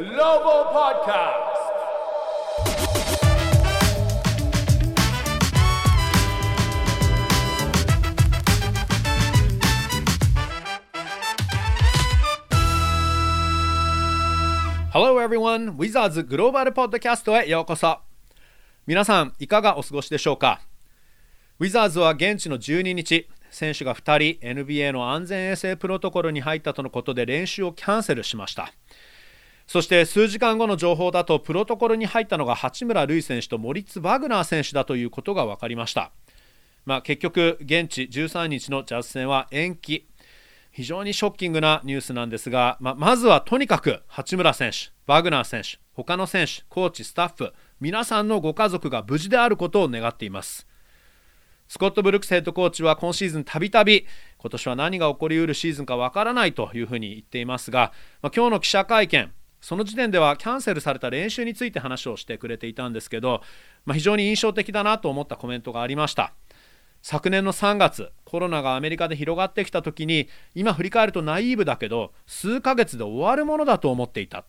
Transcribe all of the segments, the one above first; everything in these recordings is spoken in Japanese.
Global Podcast. Hello everyone! Wizards グローバルポッドキャストへようこそ皆さんいかがお過ごしでしょうか？ウィザーズは現地の12日選手が2人 NBA の安全衛生プロトコルに入ったとのことで練習をキャンセルしましたそして数時間後の情報だとプロトコルに入ったのが八村塁選手とモリッツ・バグナー選手だということが分かりましたまあ、結局現地13日のジャズ戦は延期非常にショッキングなニュースなんですが、まあ、まずはとにかく八村選手、バグナー選手、他の選手、コーチ、スタッフ、皆さんのご家族が無事であることを願っています。スコット・ブルックスヘッドコーチは今シーズンたびたび今年は何が起こりうるシーズンかわからないというふうに言っていますが、まあ、今日の記者会見その時点ではキャンセルされた練習について話をしてくれていたんですけど、まあ、非常に印象的だなと思ったコメントがありました。昨年の3月コロナがアメリカで広がってきた時に今振り返るとナイーブだけど数ヶ月で終わるものだと思っていた、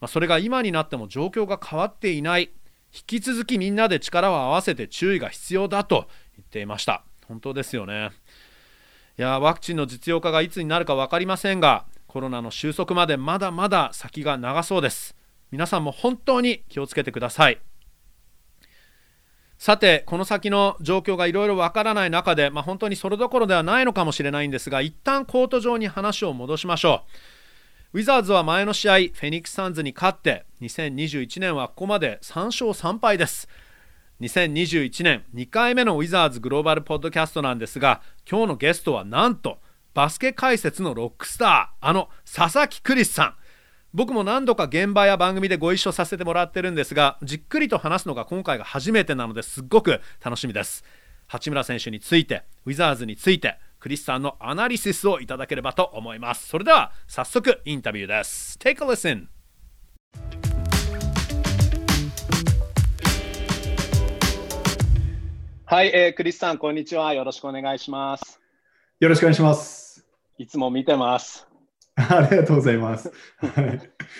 まあ、それが今になっても状況が変わっていない。引き続きみんなで力を合わせて注意が必要だと言っていました。本当ですよね。いやワクチンの実用化がいつになるか分かりませんがコロナの収束までまだまだ先が長そうです。皆さんも本当に気をつけてください。さてこの先の状況がいろいろわからない中で、まあ、本当にそれどころではないのかもしれないんですが一旦コート上に話を戻しましょう。ウィザーズは前の試合フェニックス・サンズに勝って2021年はここまで3勝3敗です。2021年2回目のウィザーズグローバルポッドキャストなんですが今日のゲストはなんとバスケ解説のロックスターあの佐々木クリスさん。僕も何度か現場や番組でご一緒させてもらってるんですがじっくりと話すのが今回が初めてなのですっごく楽しみです。八村選手についてウィザーズについてクリスさんのアナリシスをいただければと思います。それでは早速インタビューです。Take a listen. はい、えー、クリスさん、こんにちは。よろしくお願いします。よろしくお願いします。いつも見てます。ありがとうございます。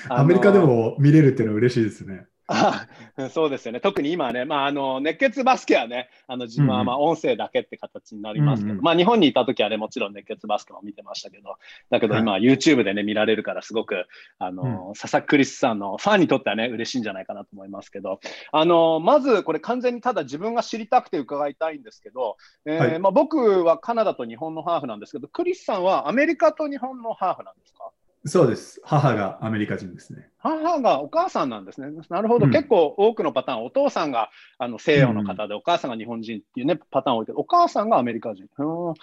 アメリカでも見れるっていうのは嬉しいですね。あそうですよね、特に今ね、まあ、あの熱血バスケはね、あの自分はまあ音声だけって形になりますけど、うんうん、まあ、日本にいた時はね、もちろん熱血バスケも見てましたけど、だけど今、YouTube でね、見られるから、すごくあの、うん、佐々木クリスさんのファンにとってはね、嬉しいんじゃないかなと思いますけど、あのまずこれ、完全にただ自分が知りたくて伺いたいんですけど、えー、はい、まあ、僕はカナダと日本のハーフなんですけど、クリスさんはアメリカと日本のハーフなんですか？そうです。母がアメリカ人ですね。母がお母さんなんですね。なるほど。うん、結構多くのパターン、お父さんがあの西洋の方で、うん、お母さんが日本人っていうね、パターン多いけど、お母さんがアメリカ人。そ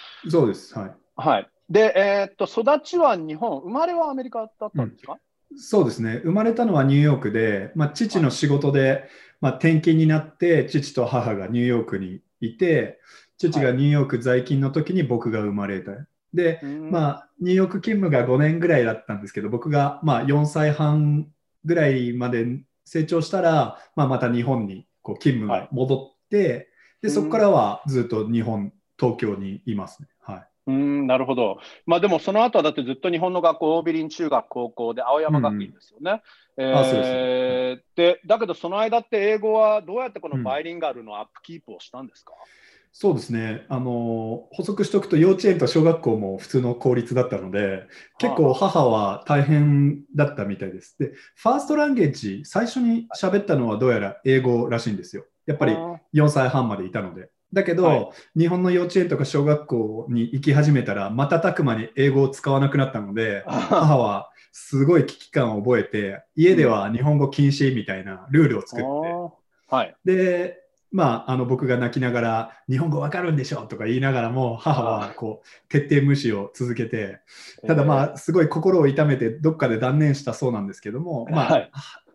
うです。はい。はい。で、えー、っと、育ちは日本、生まれはアメリカだったんですか、うん、そうですね。生まれたのはニューヨークで、まあ、父の仕事で、まあ、転勤になって、父と母がニューヨークにいて、父がニューヨーク在勤の時に僕が生まれた。で、まあ、ニューヨーク勤務が5年ぐらいだったんですけど、僕がまあ4歳半ぐらいまで成長したら、まあ、また日本にこう勤務が戻って、はい、でそこからはずっと日本、東京にいますね。はいうんなるほど。まあでもその後はだってずっと日本の学校、オービリン中学、高校で青山学院ですよね。でだけどその間って英語はどうやってこのバイリンガルのアップキープをしたんですか、うんそうですね。あの補足しておくと幼稚園と小学校も普通の公立だったので結構母は大変だったみたいです。でファーストランゲージ最初に喋ったのはどうやら英語らしいんですよ。やっぱり4歳半までいたので。だけど、はい、日本の幼稚園とか小学校に行き始めたら瞬く間に英語を使わなくなったので母はすごい危機感を覚えて家では日本語禁止みたいなルールを作って、はい、でまあ、あの僕が泣きながら日本語わかるんでしょとか言いながらも母はこう徹底無視を続けてただまあすごい心を痛めてどっかで断念したそうなんですけども、まあ、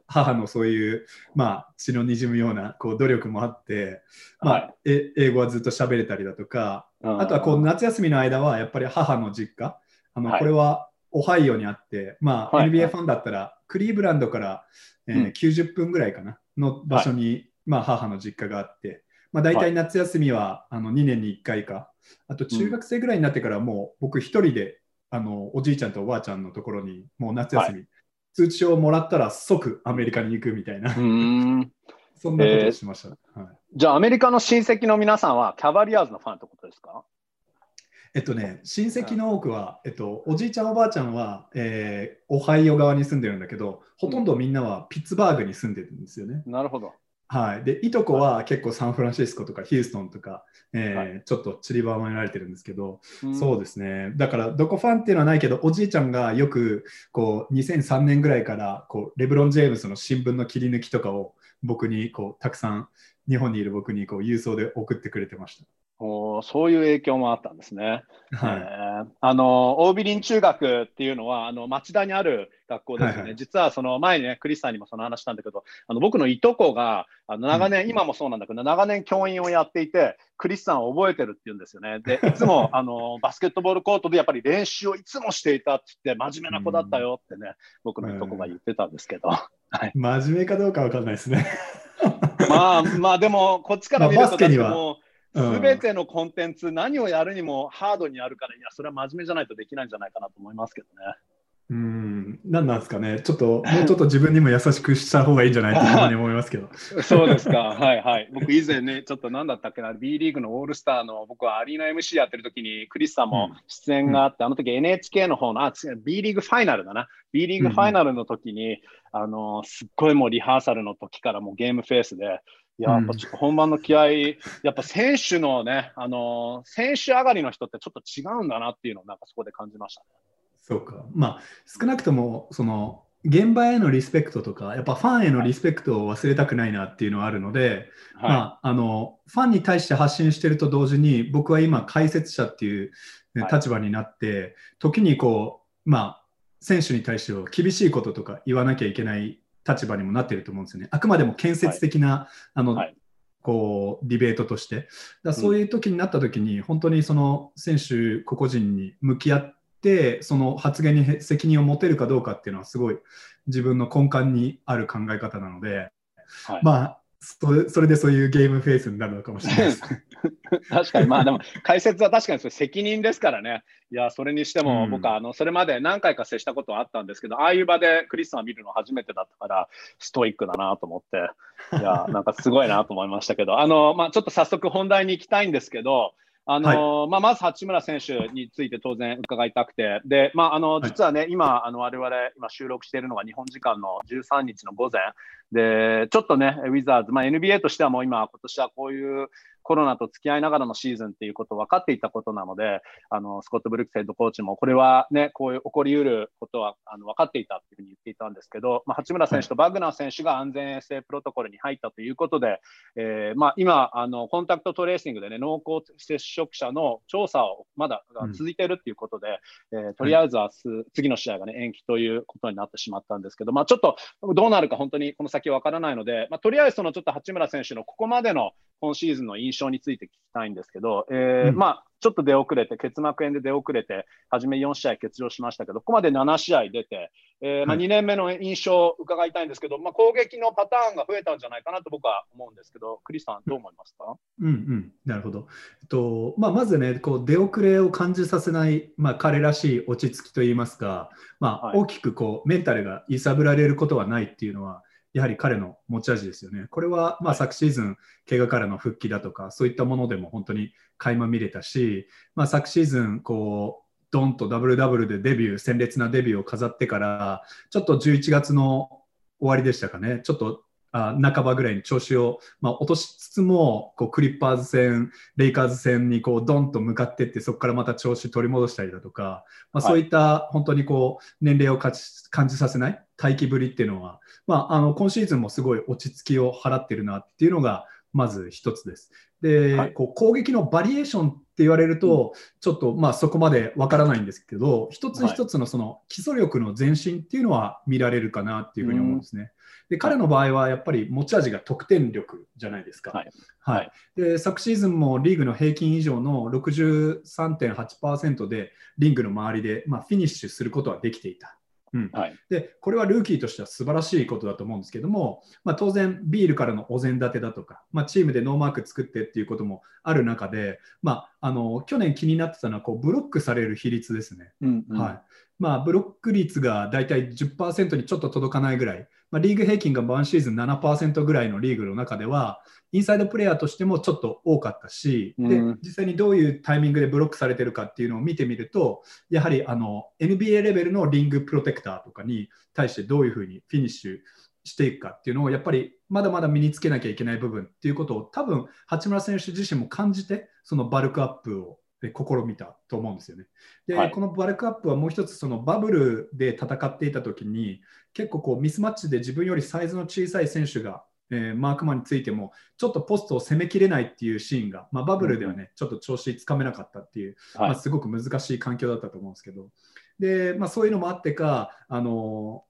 母のそういう、まあ、血のにじむようなこう努力もあって、まあ、英語はずっと喋れたりだとかあとはこう夏休みの間はやっぱり母の実家あのこれはオハイオにあって、まあ、NBA ファンだったらクリーブランドから、えー、90分ぐらいかなの場所にまあ、母の実家があって、まあ、大体夏休みは、あの2年に1回か、あと中学生ぐらいになってからもう僕一人であのおじいちゃんとおばあちゃんのところにもう夏休み通知をもらったら即アメリカに行くみたいな、うん。そんなことをしました。はい。じゃあ、アメリカの親戚の皆さんはキャバリアーズのファンってことですか？えっとね、親戚の多くは、えっと、おじいちゃん、おばあちゃんは、えーオハイオ側に住んでるんだけど、ほとんどみんなはピッツバーグに住んでるんですよね。なるほど。はい、でいとこは結構サンフランシスコとかヒューストンとか、えーはい。ちょっと散りばめられてるんですけど、うん。そうですね。だからどこファンっていうのはないけどおじいちゃんがよくこう2003年ぐらいからこうレブロン・ジェームスの新聞の切り抜きとかを僕にこうたくさん日本にいる僕にこう郵送で送ってくれてましおーそういう影響もあったんですね。た。はいえーあの大ビリン中学っていうのはあの町田にある学校ですよね、はいはい実はその前にね、クリスさんにもその話したんだけど、あの僕のいとこがあの長年、今もそうなんだけど、長年教員をやっていて、クリスさんを覚えてるって言うんですよね。で、いつも あのバスケットボールコートでやっぱり練習をいつもしていたって言って、真面目な子だったよってね、僕のいとこが言ってたんですけど。真面目かどうかわかんないですね。まあまあでも、こっちから見るまあと、バスケにはもう、うんすべてのコンテンツ、何をやるにもハードにやるから、いや、それは真面目じゃないとできないんじゃないかなと思いますけどね。うん、なんなんですかね、ちょっと もうちょっと自分にも優しくした方がいいんじゃないって たまに思いますけど。そうですか、はいはい。僕、以前ね、ちょっと何だったっけな、B リーグのオールスターの、僕はアリーナ MC やってる時に、クリスさんも出演があって、あの時 NHK の方の、あ、B リーグファイナルだな、B リーグファイナルの時に、あの、すっごいもうリハーサルの時からもうゲームフェースで、やっぱちょっと本番の気合い、やっぱ選手のね、あの、選手上がりの人ってちょっと違うんだなっていうのを、なんかそこで感じましたね。そうか。まあ、少なくとも、その、現場へのリスペクトとか、やっぱファンへのリスペクトを忘れたくないなっていうのはあるので、はい。まあ、あの、ファンに対して発信してると同時に、僕は今、解説者っていう、ねはい立場になって、時にこう、まあ、選手に対しては厳しいこととか言わなきゃいけない立場にもなってると思うんですよね。あくまでも建設的な、あの、はいこうディベートとして、だそういう時になった時に、本当にその選手個々人に向き合って、その発言にへ責任を持てるかどうかっていうのは、すごい自分の根幹にある考え方なので、はい。まあそれ、それでそういうゲームフェイスになるのかもしれないです。確かに、まあでも、解説は確かにそれ責任ですからね。いや、それにしても、うん。僕はあのそれまで何回か接したことはあったんですけど、ああいう場でクリスさんを見るの初めてだったから、ストイックだなと思って、いや、なんかすごいなと思いましたけど、あの、まあちょっと早速本題に行きたいんですけど、あのまあ、まず八村選手について当然伺いたくて、でまあ、あのい。実はね、今、あの我々今収録しているのが日本時間の13日の午前、でちょっとね、ウィザーズ、まあ、NBA としてはもう今、今年はこういうコロナと付き合いながらのシーズンっていうこと分かっていたことなので、あのスコット・ブルックスヘッドコーチも、これはね、こういう起こりうることはあの分かっていたっていうふうに言っていたんですけど、まあ、八村選手とバグナー選手が安全衛生プロトコルに入ったということで、えーまあ、今あの、コンタクトトレーシングで、ね、濃厚接触者の調査をまだうん。続いているということで、えーとりあえず明日、次の試合が、ね、延期ということになってしまったんですけど、まあ、ちょっとどうなるか本当にこの先わからないので、まあ、とりあえずそのちょっと八村選手のここまでの今シーズンの印象について聞きたいんですけど、えーうん。まあ、ちょっと出遅れて、結膜炎で出遅れて、初め4試合欠場しましたけど、ここまで7試合出て、えーまあ、はい2年目の印象を伺いたいんですけど、まあ、攻撃のパターンが増えたんじゃないかなと僕は思うんですけど、クリスさん、どう思いますか、うんうん、なるほど。えっとまあ、まずね、こう出遅れを感じさせない、まあ、彼らしい落ち着きといいますか、まあはい。大きくこうメンタルが揺さぶられることはないっていうのは、やはり彼の持ち味ですよね。これはまあはい昨シーズン、怪我からの復帰だとか、そういったものでも本当に垣間見れたし、まあ、昨シーズン、こう、ドンとダブルダブルでデビュー、鮮烈なデビューを飾ってから、ちょっと11月の終わりでしたかね、ちょっとあ半ばぐらいに調子を、まあ、落としつつもこうクリッパーズ戦、レイカーズ戦にこうドンと向かっていってそこからまた調子取り戻したりだとか、まあ、はい。そういった本当にこう年齢を感じさせない待機ぶりっていうのは、まあ、あの今シーズンもすごい落ち着きを払ってるなっていうのがまず一つです。で、はいこう攻撃のバリエーションって言われると、ちょっとまあそこまでわからないんですけど、一つ一つのその基礎力の前進っていうのは見られるかなっていうふうに思うんですね。で彼の場合はやっぱり持ち味が得点力じゃないですか。はいはいで昨シーズンもリーグの平均以上の63.8%でリングの周りで、まあ、フィニッシュすることはできていた。うん。はい。でこれはルーキーとしては素晴らしいことだと思うんですけども、まあ、当然、ビールからのお膳立てだとか、まあ、チームでノーマーク作ってっていうこともある中で、まあ、あの去年気になってたのはこうブロックされる比率ですね。うんうん。はい。まあ、ブロック率がだいたい10%にちょっと届かないぐらい、まあ、リーグ平均が1シーズン7%ぐらいのリーグの中では、インサイドプレーヤーとしてもちょっと多かったし、で実際にどういうタイミングでブロックされてるかっていうのを見てみると、やはりあの NBA レベルのリングプロテクターとかに対してどういうふうにフィニッシュしていくかっていうのをやっぱりまだまだ身につけなきゃいけない部分っていうことを多分八村選手自身も感じてそのバルクアップを試みたと思うんですよね。で、はい、このバルクアップはもう一つそのバブルで戦っていた時に結構こうミスマッチで自分よりサイズの小さい選手が、えー、マークマンについてもちょっとポストを攻めきれないっていうシーンが、まあ、バブルではね、うん、ちょっと調子つかめなかったっていう、はい、まあ、すごく難しい環境だったと思うんですけど。で、まあ、そういうのもあってかあの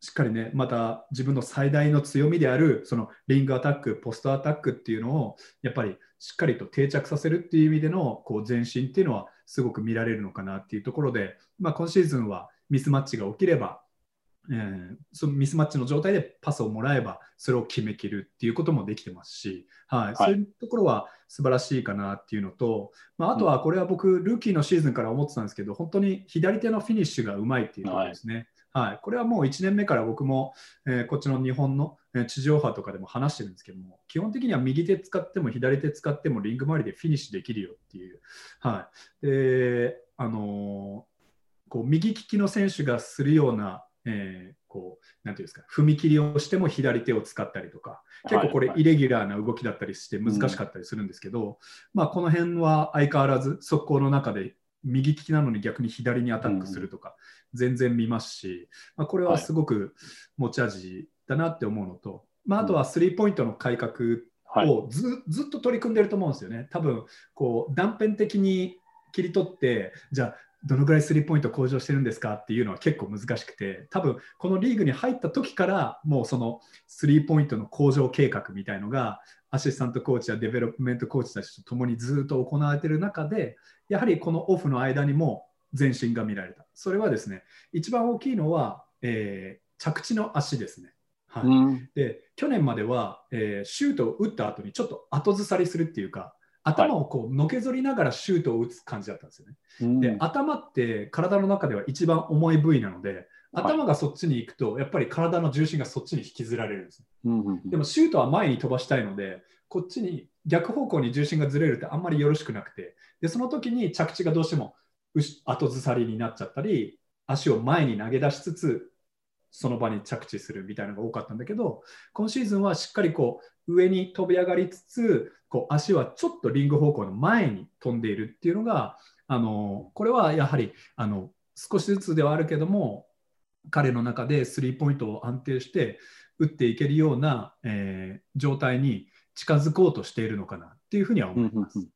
しっかりね、また自分の最大の強みである、そのリングアタック、ポストアタックっていうのを、やっぱりしっかりと定着させるっていう意味でのこう前進っていうのは、すごく見られるのかなっていうところで、まあ、今シーズンはミスマッチが起きれば、えー、そのミスマッチの状態でパスをもらえば、それを決めきるっていうこともできてますし、はい、はい、そういうところは素晴らしいかなっていうのと、まあ、あとはこれは僕、ルーキーのシーズンから思ってたんですけど、本当に左手のフィニッシュがうまいっていうところですね。はい。はい、これはもう1年目から僕も、えー、こっちの日本の、えー、地上波とかでも話してるんですけども、基本的には右手使っても左手使ってもリング周りでフィニッシュできるよっていう。はい、で、あのー、こう右利きの選手がするような、えー、こうなんていうんですか踏み切りをしても左手を使ったりとか結構これイレギュラーな動きだったりして難しかったりするんですけど、はいはい、まあ、この辺は相変わらず速攻の中で右利きなのに逆に左にアタックするとか、全然見ますし、まあ、これはすごく持ち味だなって思うのと、まあ、あとはスリーポイントの改革をず,、ずっと取り組んでると思うんですよね。多分こう断片的に切り取ってじゃあどのぐらいスリーポイント向上してるんですかっていうのは結構難しくて多分このリーグに入った時からもうそのスリーポイントの向上計画みたいのがアシスタントコーチやデベロップメントコーチたちと共にずっと行われている中でやはりこのオフの間にも前進が見られた。それはですね、一番大きいのは、えー、着地の足ですね。はい、うん、で去年までは、えー、シュートを打った後にちょっと後ずさりするっていうか、頭をこうのけぞりながらシュートを打つ感じだったんですよね。うん、で頭って体の中では一番重い部位なので、頭がそっちに行くと、やっぱり体の重心がそっちに引きずられるんです、でもシュートは前に飛ばしたいので、こっちに逆方向に重心がずれるってあんまりよろしくなくて、でその時に着地がどうしても後ずさりになっちゃったり足を前に投げ出しつつその場に着地するみたいなのが多かったんだけど今シーズンはしっかりこう上に飛び上がりつつこう足はちょっとリング方向の前に飛んでいるっていうのがあのこれはやはりあの少しずつではあるけども彼の中でスリーポイントを安定して打っていけるような、えー、状態に近づこうとしているのかなっていうふうには思います。うん、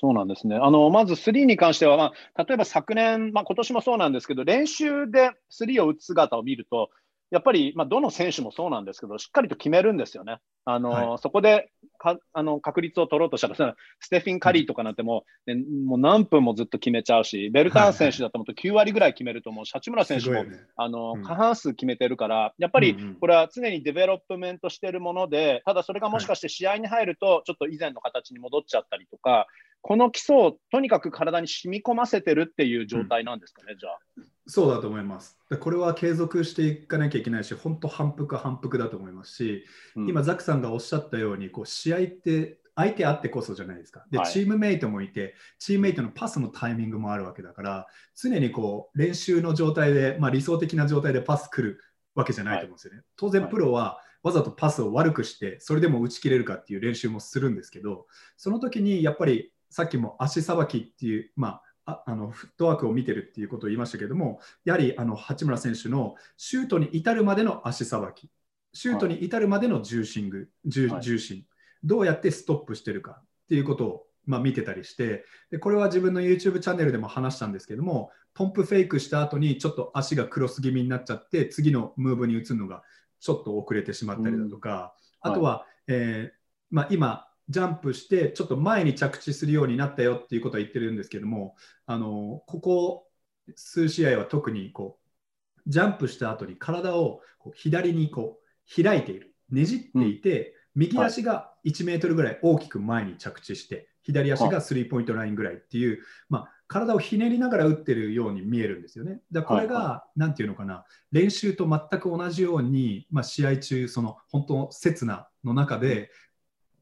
そうなんですね。あのまず3に関しては、まあ、例えば昨年、まあ今年もそうなんですけど、練習で3を打つ姿を見ると、やっぱり、まあ、どの選手もそうなんですけど、しっかりと決めるんですよね。あの、はい、そこでかあの確率を取ろうとしたら、ステフィン・カリーとかなんてもう,、ね、もう何分もずっと決めちゃうし、ベルターン選手だともと9割ぐらい決めると思うし、八村選手も、ね、あの、うん、過半数決めてるから、やっぱりこれは常に development してるもので、ただそれがもしかして試合に入ると、ちょっと以前の形に戻っちゃったりとか、この基礎をとにかく体に染み込ませてるっていう状態なんですかね、うん、じゃあ。そうだと思います。これは継続していかなきゃいけないし、本当反復反復だと思いますし、うん、今、ザックさんがおっしゃったように、こう試合って相手あってこそじゃないですか。で、はい、チームメイトもいて、チームメイトのパスのタイミングもあるわけだから、常にこう練習の状態で、まあ、理想的な状態でパス来るわけじゃないと思うんですよね。はい、当然、プロはわざとパスを悪くして、それでも打ち切れるかっていう練習もするんですけど、その時にやっぱりさっきも足さばきっていう、まあ、あのフットワークを見てるっていうことを言いましたけども、やはりあの八村選手のシュートに至るまでの足さばき、シュートに至るまでの重心具、重重心、どうやってストップしてるかっていうことを、まあ、見てたりしてで、これは自分の YouTube チャンネルでも話したんですけども、ポンプフェイクした後にちょっと足がクロス気味になっちゃって、次のムーブに移るのがちょっと遅れてしまったりだとか、あとは、えーまあ、今、ジャンプしてちょっと前に着地するようになったよっていうことは言ってるんですけどもあのここ数試合は特にこうジャンプした後に体をこう左にこう開いている。ねじっていて、うん、右足が1メートルぐらい大きく前に着地して左足がスリーポイントラインぐらいっていう、まあ、体をひねりながら打ってるように見えるんですよね。だこれが、はい、なんていうのかな、練習と全く同じように、まあ、試合中、その本当、刹那の中で、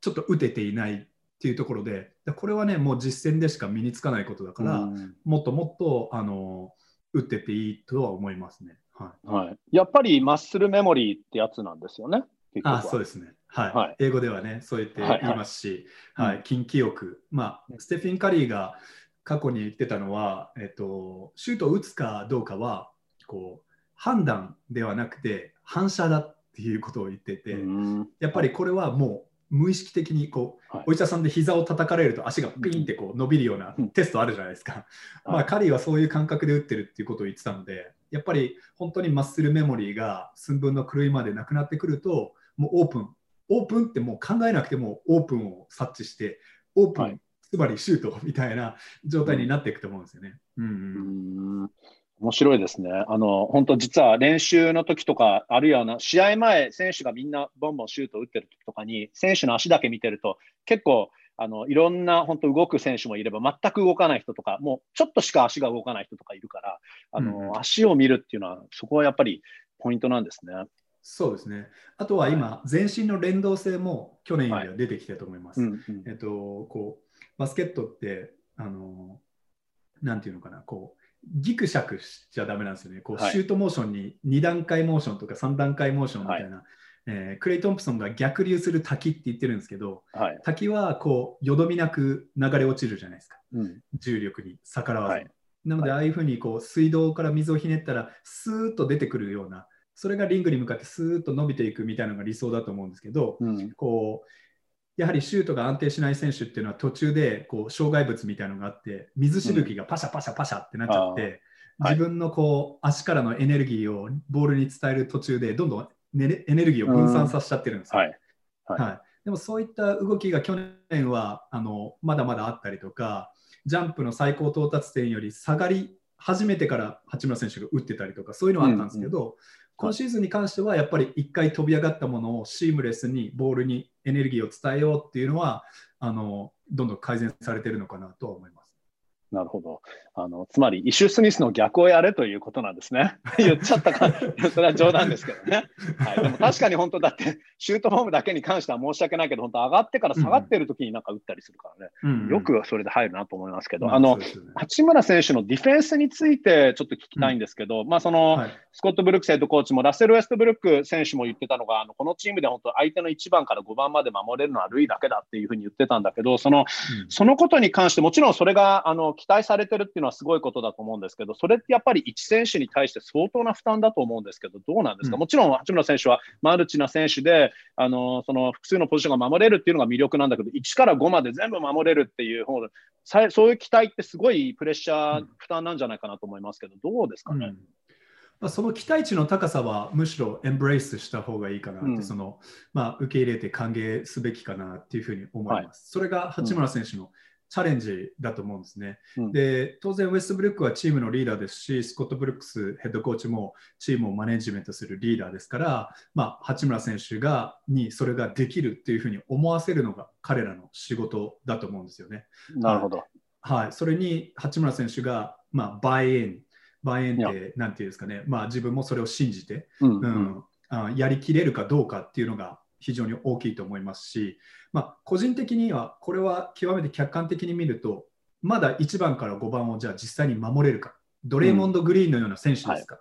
ちょっと打てていないっていうところで、これはね、もう実践でしか身につかないことだから、うん、もっともっとあの打ってていいとは思いますね。はい、はい、やっぱりマッスルメモリーってやつなんですよね？あそうですね。はい、はい、英語ではね、そう言って言いますし、はい、はい、近畿欲。まあ、ステフィン・カリーが過去に言ってたのは、えっと、シュートを打つかどうかは、こう、判断ではなくて、反射だっていうことを言ってて、やっぱりこれはもう、無意識的にこう、はい、お医者さんで膝を叩かれると足がピンってこう伸びるようなテストあるじゃないですか。まあ、カリーはそういう感覚で打ってるっていうことを言ってたので、やっぱり本当にマッスルメモリーが寸分の狂いまでなくなってくると、もうオープン、オープンってもう考えなくてもオープンを察知して、オープン、はい、つまりシュートみたいな状態になっていくと思うんですよね。うん、うん面白いですね。あの、本当実は練習の時とか、あるいはな試合前、選手がみんなボンボンシュート打ってる時とかに、選手の足だけ見てると、結構、あの、いろんな本当動く選手もいれば、全く動かない人とか、もうちょっとしか足が動かない人とかいるから、あの、うん、足を見るっていうのは、そこはやっぱりポイントなんですね。そうですね。あとは今、全身の連動性も去年よりは出てきたと思います。えっと、こう、バスケットって、あの、なんていうのかな、こう、ギクシャクしちゃだめなんですよね。こう、シュートモーションに2段階モーションとか3段階モーションみたいな、はい、えー、クレイ・トンプソンが逆流する滝って言ってるんですけど、はい、滝はこう、よどみなく流れ落ちるじゃないですか。うん、重力に逆らわず、はい、なので、ああいうふうにこう水道から水をひねったら、スーッと出てくるような、それがリングに向かってスーッと伸びていくみたいなのが理想だと思うんですけど、うん、こうやはりシュートが安定しない選手っていうのは途中でこう障害物みたいなのがあって水しぶきがパシャパシャパシャってなっちゃって、うん、自分のこう足からのエネルギーをボールに伝える途中でどんどん、ね、エネルギーを分散させちゃってるんですよ、うんはい。はい、はい、でもそういった動きが去年はあのまだまだあったりとかジャンプの最高到達点より下がり始めてから八村選手が打ってたりとかそういうのはあったんですけど、うんうん今シーズンに関してはやっぱり1回飛び上がったものをシームレスにボールにエネルギーを伝えようっていうのはあのどんどん改善されてるのかなとは思います。なるほど。あの、つまり、イシュ・スミスの逆をやれということなんですね。言っちゃったか、それは冗談ですけどね。はい、でも確かに本当だって、シュートフォームだけに関しては申し訳ないけど、本当上がってから下がってる時になんか打ったりするからね、うん。うん、よくそれで入るなと思いますけど、うん、あの、ね、八村選手のディフェンスについてちょっと聞きたいんですけど、うん、まあその、はい、スコット・ブルックスヘッドコーチも、ラッセル・ウェストブルック選手も言ってたのが、あのこのチームで本当相手の1番から5番まで守れるのはルイだけだっていうふうに言ってたんだけど、その、そのことに関して、もちろんそれがあの期待されてるっていうのはすごいことだと思うんですけど、それってやっぱり1選手に対して相当な負担だと思うんですけど、どうなんですか、うん、もちろん八村選手はマルチな選手で、あのその複数のポジションが守れるっていうのが魅力なんだけど、1から5まで全部守れるっていう方そういう期待ってすごいプレッシャー、負担なんじゃないかなと思いますけど、どうですかね？うん。まあ、その期待値の高さはむしろエンブレイスした方がいいかなって、うん、そのまあ、受け入れて歓迎すべきかなっていうふうに思います。はい、それが八村選手のチャレンジだと思うんですね。うん、で当然、ウェストブルックはチームのリーダーですし、スコット・ブルックスヘッドコーチもチームをマネジメントするリーダーですから、まあ、八村選手がにそれができるっていうふうに思わせるのが彼らの仕事だと思うんですよね。なるほど。はい、それに八村選手が、まあ、バイエン、バイエンってなんていうんですかね、まあ、自分もそれを信じて、うん、うん、あやりきれるかどうかっていうのが非常に大きいと思いますし、まあ、個人的にはこれは極めて客観的に見るとまだ1番から5番をじゃあ実際に守れるか。ドレーモンド・グリーンのような選手ですか、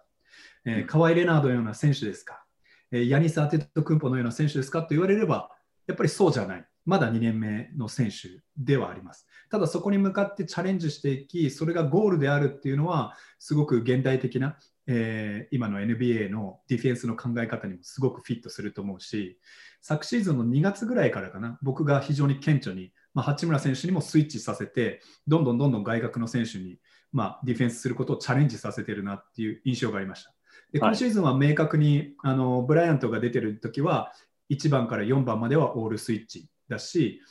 うん。はい、えー、カワイ・レナードのような選手ですか、えー、ヤニス・アテッド・クンポのような選手ですか。と言われればやっぱりそうじゃない。まだ2年目の選手ではあります。ただそこに向かってチャレンジしていき、それがゴールであるっていうのは、すごく現代的な、えー、今の NBA のディフェンスの考え方にもすごくフィットすると思うし、昨シーズンの2月ぐらいからかな、僕が非常に顕著に、まあ、八村選手にもスイッチさせて、どんどんどんどん外角の選手に、まあ、ディフェンスすることをチャレンジさせてるなっていう印象がありました。で今シーズンは明確に、あのブライアントが出てる時は、1番から4番まではオールスイッチだし、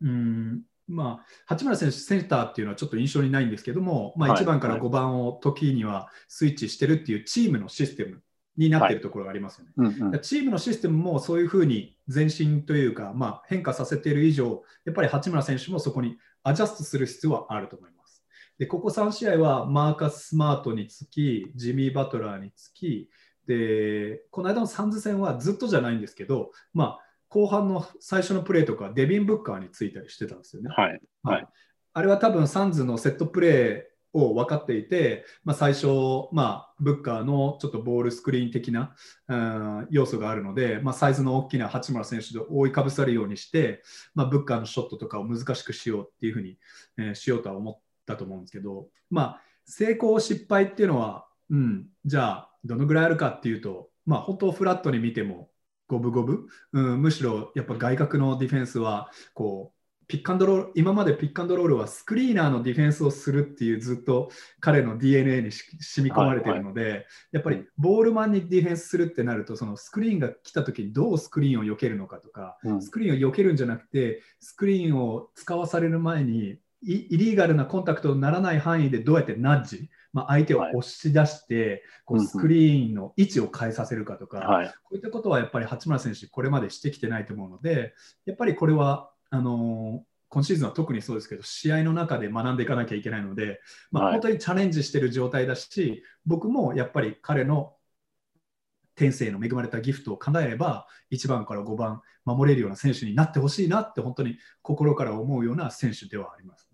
うんまあ、八村選手、センターっていうのはちょっと印象にないんですけども、まあ、1番から5番を時にはスイッチしてるっていうチームのシステムになっているところがありますよね。はいうんうん、チームのシステムもそういうふうに前進というか、まあ、変化させている以上、やっぱり八村選手もそこにアジャストする必要はあると思います。でここ3試合はマーカス・スマートにつき、ジミー・バトラーにつき、でこの間のサンズ戦はずっとじゃないんですけど、まあ、後半の最初のプレーとか、デビン・ブッカーについたりしてたんですよね。はい、はい、あれは多分サンズのセットプレーを分かっていて、まあ、最初、まあ、ブッカーのちょっとボールスクリーン的な、うん、要素があるので、まあ、サイズの大きな八村選手で覆いかぶさるようにして、まあ、ブッカーのショットとかを難しくしようっていうふうに、えー、しようとは思ったと思うんですけど、まあ、成功失敗っていうのは、うん、じゃあどのぐらいあるかっていうと、まあ、本当フラットに見ても五分五分、うん、むしろやっぱ外角のディフェンスはこうピックアンドロール今までピックアンドロールはスクリーナーのディフェンスをするっていうずっと彼の DNA に染み込まれているので、はいはい、やっぱりボールマンにディフェンスするってなるとそのスクリーンが来た時にどうスクリーンを避けるのかとか、うん、スクリーンを避けるんじゃなくてスクリーンを使わされる前にイリーガルなコンタクトにならない範囲でどうやってナッジ、まあ、相手を押し出して、はい、こうスクリーンの位置を変えさせるかとか、はい、こういったことはやっぱり八村選手これまでしてきてないと思うのでやっぱりこれはあの今シーズンは特にそうですけど、試合の中で学んでいかなきゃいけないので、まあ、本当にチャレンジしている状態だし、僕もやっぱり彼の天性の恵まれたギフトを考えれば、1番から5番守れるような選手になってほしいなって、本当に心から思うような選手ではあります。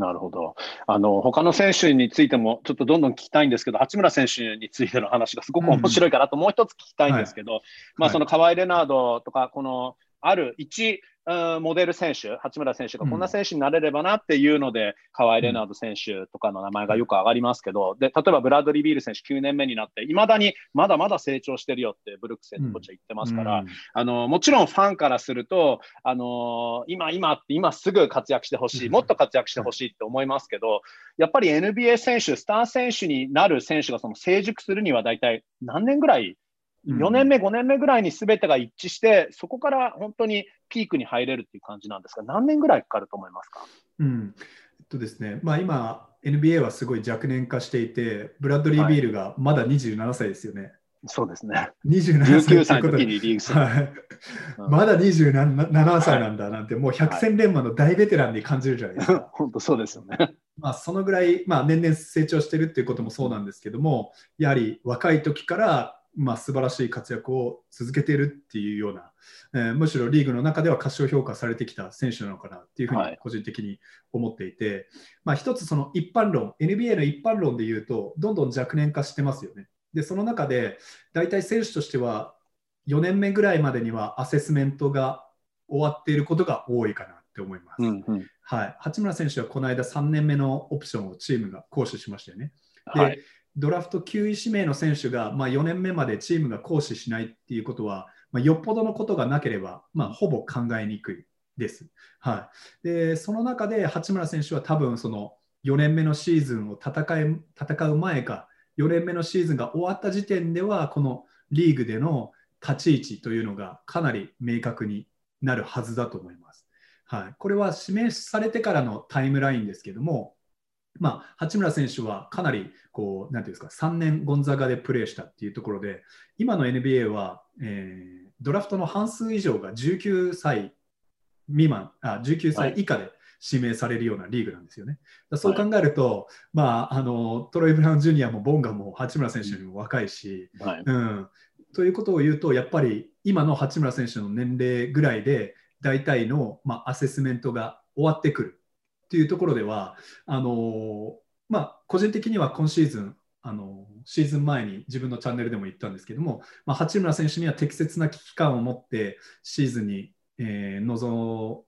なるほど。あの、他の選手についても、ちょっとどんどん聞きたいんですけど、八村選手についての話がすごく面白いから、あともう一つ聞きたいんですけど、はい、まあ、その河合レナードとか、この、ある一モデル選手、八村選手がこんな選手になれればなっていうので、うん、河合レナード選手とかの名前がよく上がりますけど、で例えばブラッドリー・ビール選手9年目になって、いまだにまだまだ成長してるよってブルックスヘッドコーチは言ってますから、うん、あのもちろんファンからすると、あの今、今って今すぐ活躍してほしい、もっと活躍してほしいって思いますけど、やっぱり NBA 選手、スター選手になる選手がその成熟するには大体何年ぐらい4年目、5年目ぐらいに全てが一致して、そこから本当にピークに入れるっていう感じなんですが、何年ぐらいかかると思いますか、うんえっとですねまあ、今、NBA はすごい若年化していて、ブラッドリー・ビールがまだ27歳ですよね。はい、そうですね。27歳の時にリーグ戦、はいうん、まだ27歳なんだなんて、もう百戦錬磨の大ベテランに感じるじゃないですか。本当そうですよね。まあ、そのぐらい、まあ、年々成長してるっていうこともそうなんですけども、やはり若い時からまあ、素晴らしい活躍を続けているっていうような、えー、むしろリーグの中では過小評価されてきた選手なのかなっていうふうに個人的に思っていて、はい、まあ、一つその一般論 NBA の一般論で言うとどんどん若年化してますよね。でその中で大体選手としては4年目ぐらいまでにはアセスメントが終わっていることが多いかなって思います。うんうん、はい、八村選手はこの間3年目のオプションをチームが行使しましたよね。で、はいドラフト9位指名の選手が、まあ、4年目までチームが行使しないっていうことは、まあ、よっぽどのことがなければ、まあ、ほぼ考えにくいです。はい、でその中で八村選手は多分その4年目のシーズンを戦い戦う前か4年目のシーズンが終わった時点ではこのリーグでの立ち位置というのがかなり明確になるはずだと思います。はい、これは指名されてからのタイムラインですけども、まあ、八村選手はかなりこう、なんていうんですか、3年ゴンザガでプレーしたっていうところで、今の NBA は、えー、ドラフトの半数以上が19歳未満、あ19歳以下で指名されるようなリーグなんですよね。そう考えると、はい、まあ、あのトロイ・ブラウン・ジュニアもボンガも八村選手よりも若いし、はい、うん、ということを言うと、やっぱり今の八村選手の年齢ぐらいで、大体の、まあ、アセスメントが終わってくる。っていうところではあのまあ、個人的には今シーズンあのシーズン前に自分のチャンネルでも言ったんですけども、まあ、八村選手には適切な危機感を持ってシーズンに、えー、臨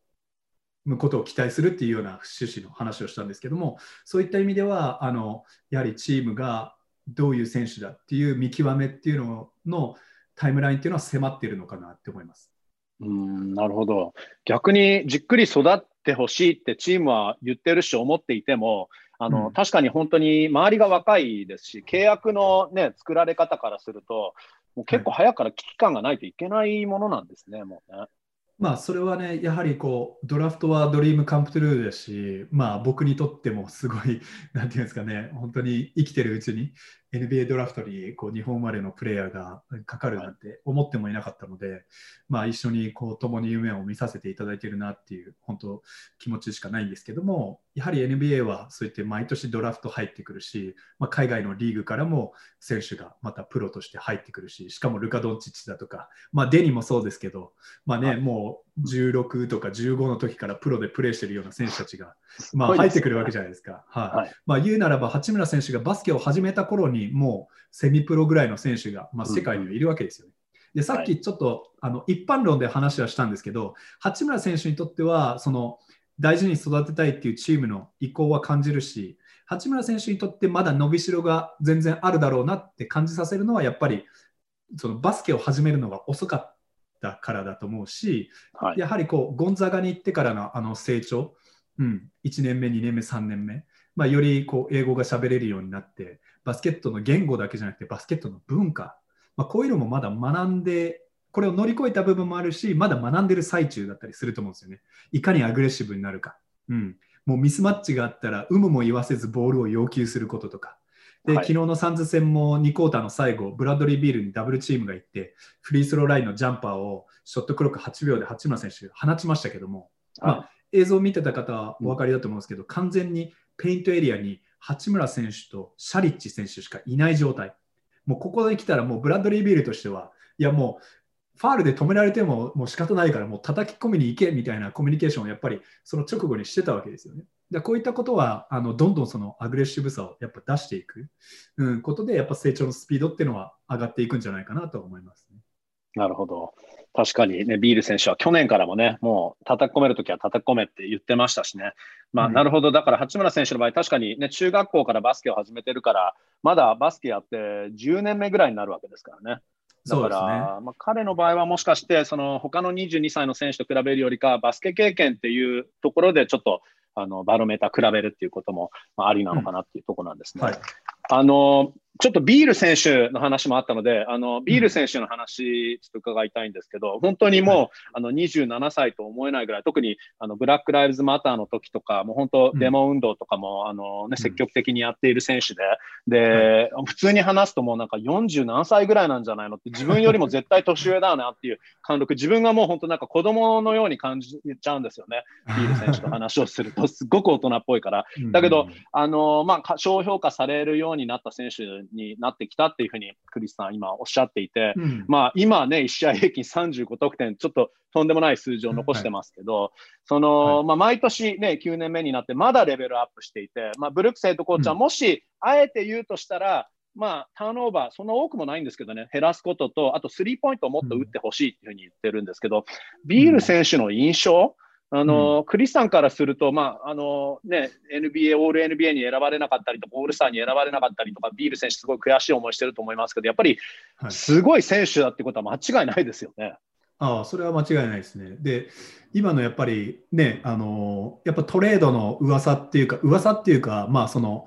むことを期待するっていうような趣旨の話をしたんですけどもそういった意味ではあのやはりチームがどういう選手だっていう見極めっていうののタイムラインっていうのは迫っているのかなって思います。うんなるほど逆にじっくり育ってほしいってチームは言ってるし思っていてもあの、うん、確かに本当に周りが若いですし契約の、ね、作られ方からするともう結構早から危機感がないといけないものなんですね、はい、もうね。まあ、それはね、やはりこうドラフトはドリームカンプトゥルーですし、まあ、僕にとってもすごい、なんていうんですかね、本当に生きてるうちに、NBA ドラフトにこう日本生まれのプレイヤーがかかるなんて思ってもいなかったので、まあ、一緒にこう共に夢を見させていただいているなっていう本当気持ちしかないんですけどもやはり NBA はそうやって毎年ドラフト入ってくるし、まあ、海外のリーグからも選手がまたプロとして入ってくるししかもルカ・ドンチッチだとか、まあ、デニもそうですけど、まあね、もう16とか15の時からプロでプレーしてるような選手たちが、まあ、入ってくるわけじゃないですか。はい、はい、まあ、言うならば八村選手がバスケを始めた頃にもうセミプロぐらいの選手が、まあ、世界にはいるわけですよね。でさっきちょっと、はい、あの一般論で話はしたんですけど八村選手にとってはその大事に育てたいっていうチームの意向は感じるし八村選手にとってまだ伸びしろが全然あるだろうなって感じさせるのはやっぱりそのバスケを始めるのが遅かったからだと思うし、はい、やはりこうゴンザガに行ってからのあの成長、うん、1年目、2年目、3年目、まあ、よりこう英語が喋れるようになって、バスケットの言語だけじゃなくて、バスケットの文化、まあ、こういうのもまだ学んで、これを乗り越えた部分もあるし、まだ学んでる最中だったりすると思うんですよね。いかにアグレッシブになるか。うん、もうミスマッチがあったら、有無も言わせずボールを要求することとか、で、はい、昨日のサンズ戦も2クォーターの最後、ブラッドリー・ビールにダブルチームが行って、フリースローラインのジャンパーをショットクロック8秒で八村選手放ちましたけども、はい、まあ、映像を見てた方はお分かりだと思うんですけど、完全にペイントエリアに八村選手とシャリッチ選手しかいない状態。もうここで来たらもうブラッドリー・ビールとしては、いやもうファールで止められてももう仕方ないからもう叩き込みに行けみたいなコミュニケーションをやっぱりその直後にしてたわけですよね。でこういったことはあのどんどんそのアグレッシブさをやっぱ出していく、うん、ことでやっぱ成長のスピードっていうのは上がっていくんじゃないかなと思います、ね、なるほど。確かにね、ビール選手は去年からもね、もう叩き込めるときは叩き込めって言ってましたしね。まあ、うん、なるほど。だから八村選手の場合、確かにね、中学校からバスケを始めてるから、まだバスケやって10年目ぐらいになるわけですからね。だから、ね、まあ、彼の場合はもしかして、その他の22歳の選手と比べるよりか、バスケ経験っていうところで、ちょっとあのバロメーター比べるっていうことも、まあ、ありなのかなっていうところなんですね。うんはい、あのちょっとビール選手の話もあったので、あのビール選手の話、ちょっと伺いたいんですけど、本当にもう、あの27歳と思えないぐらい、特にあのブラック・ライブズ・マターの時とか、もう本当、デモ運動とかも、あのね、積極的にやっている選手で、で、普通に話すと、もうなんか40何歳ぐらいなんじゃないのって、自分よりも絶対年上だよなっていう貫禄、自分がもう本当なんか子供のように感じちゃうんですよね、ビール選手と話をすると、すごく大人っぽいから。だけど、あのまあ、小評価されるようになった選手になってきたっていうふうにクリスさん今おっしゃっていて、うん、まあ今ね、1試合平均35得点、ちょっととんでもない数字を残してますけど、はい、その、はい、まあ毎年ね、9年目になってまだレベルアップしていて、まあブルックスヘッドコーチはもし、あえて言うとしたら、まあ、ターンオーバー、そんな多くもないんですけどね、減らすことと、あとスリーポイントをもっと打ってほしいっていうふうに言ってるんですけど、ビール選手の印象、あの、うん、クリスさんからすると、まあ、あのね、NBA、オール NBA に選ばれなかったりとか、オールスターに選ばれなかったりとか、ビール選手、すごい悔しい思いしてると思いますけど、やっぱり、すごい選手だってことは間違いないですよね。ああ、それは間違いないですね。で、今のやっぱりね、あのやっぱトレードの噂っていうか、噂っていうか、まあ、その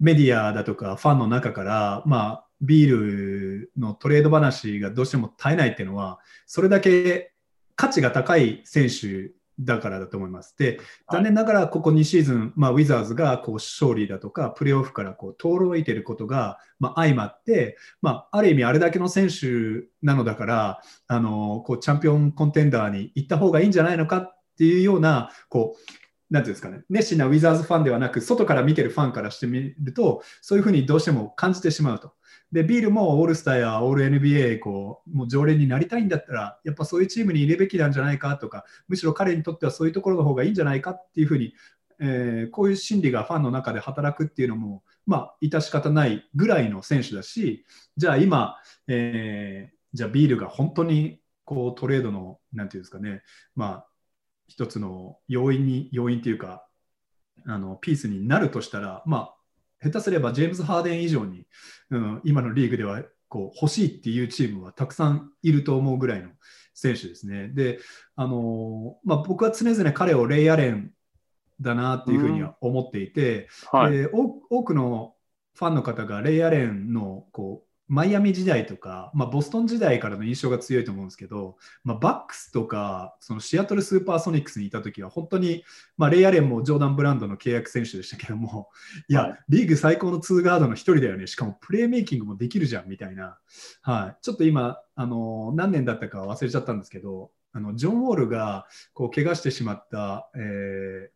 メディアだとかファンの中から、まあ、ビールのトレード話がどうしても絶えないっていうのは、それだけ価値が高い選手だからだと思います。で、残念ながらここ2シーズン、まあ、ウィザーズがこう勝利だとか、プレーオフからこう遠のいていることが、まあ、相まって、まあ、ある意味あれだけの選手なのだから、あのこうチャンピオンコンテンダーに行った方がいいんじゃないのかっていうような、こう、なんていうんですかね、熱心なウィザーズファンではなく、外から見てるファンからしてみると、そういうふうにどうしても感じてしまうと。で、ビールもオールスターやオール NBA こうもう常連になりたいんだったら、やっぱそういうチームにいるべきなんじゃないかとか、むしろ彼にとってはそういうところの方がいいんじゃないかっていうふうに、えー、こういう心理がファンの中で働くっていうのも、まあ、致し方ないぐらいの選手だし、じゃあ今、えー、じゃあビールが本当にこうトレードの、なんていうんですかね、まあ、一つの要因に、要因っていうか、あのピースになるとしたら、まあ、下手すればジェームズ・ハーデン以上に、うん、今のリーグではこう欲しいっていうチームはたくさんいると思うぐらいの選手ですね。で、あのまあ、僕は常々彼をレイ・アレンだなっていうふうには思っていて、うんはい、で多くのファンの方がレイ・アレンのこうマイアミ時代とか、まあ、ボストン時代からの印象が強いと思うんですけど、まあ、バックスとかそのシアトルスーパーソニックスにいた時は本当に、まあ、レイアレンもジョーダン・ブランドの契約選手でしたけどもいや、はい、リーグ最高のツーガードの一人だよね。しかもプレーメイキングもできるじゃんみたいな、はい、ちょっと今あの何年だったか忘れちゃったんですけどあのジョン・ウォールがこう怪我してしまった、えー、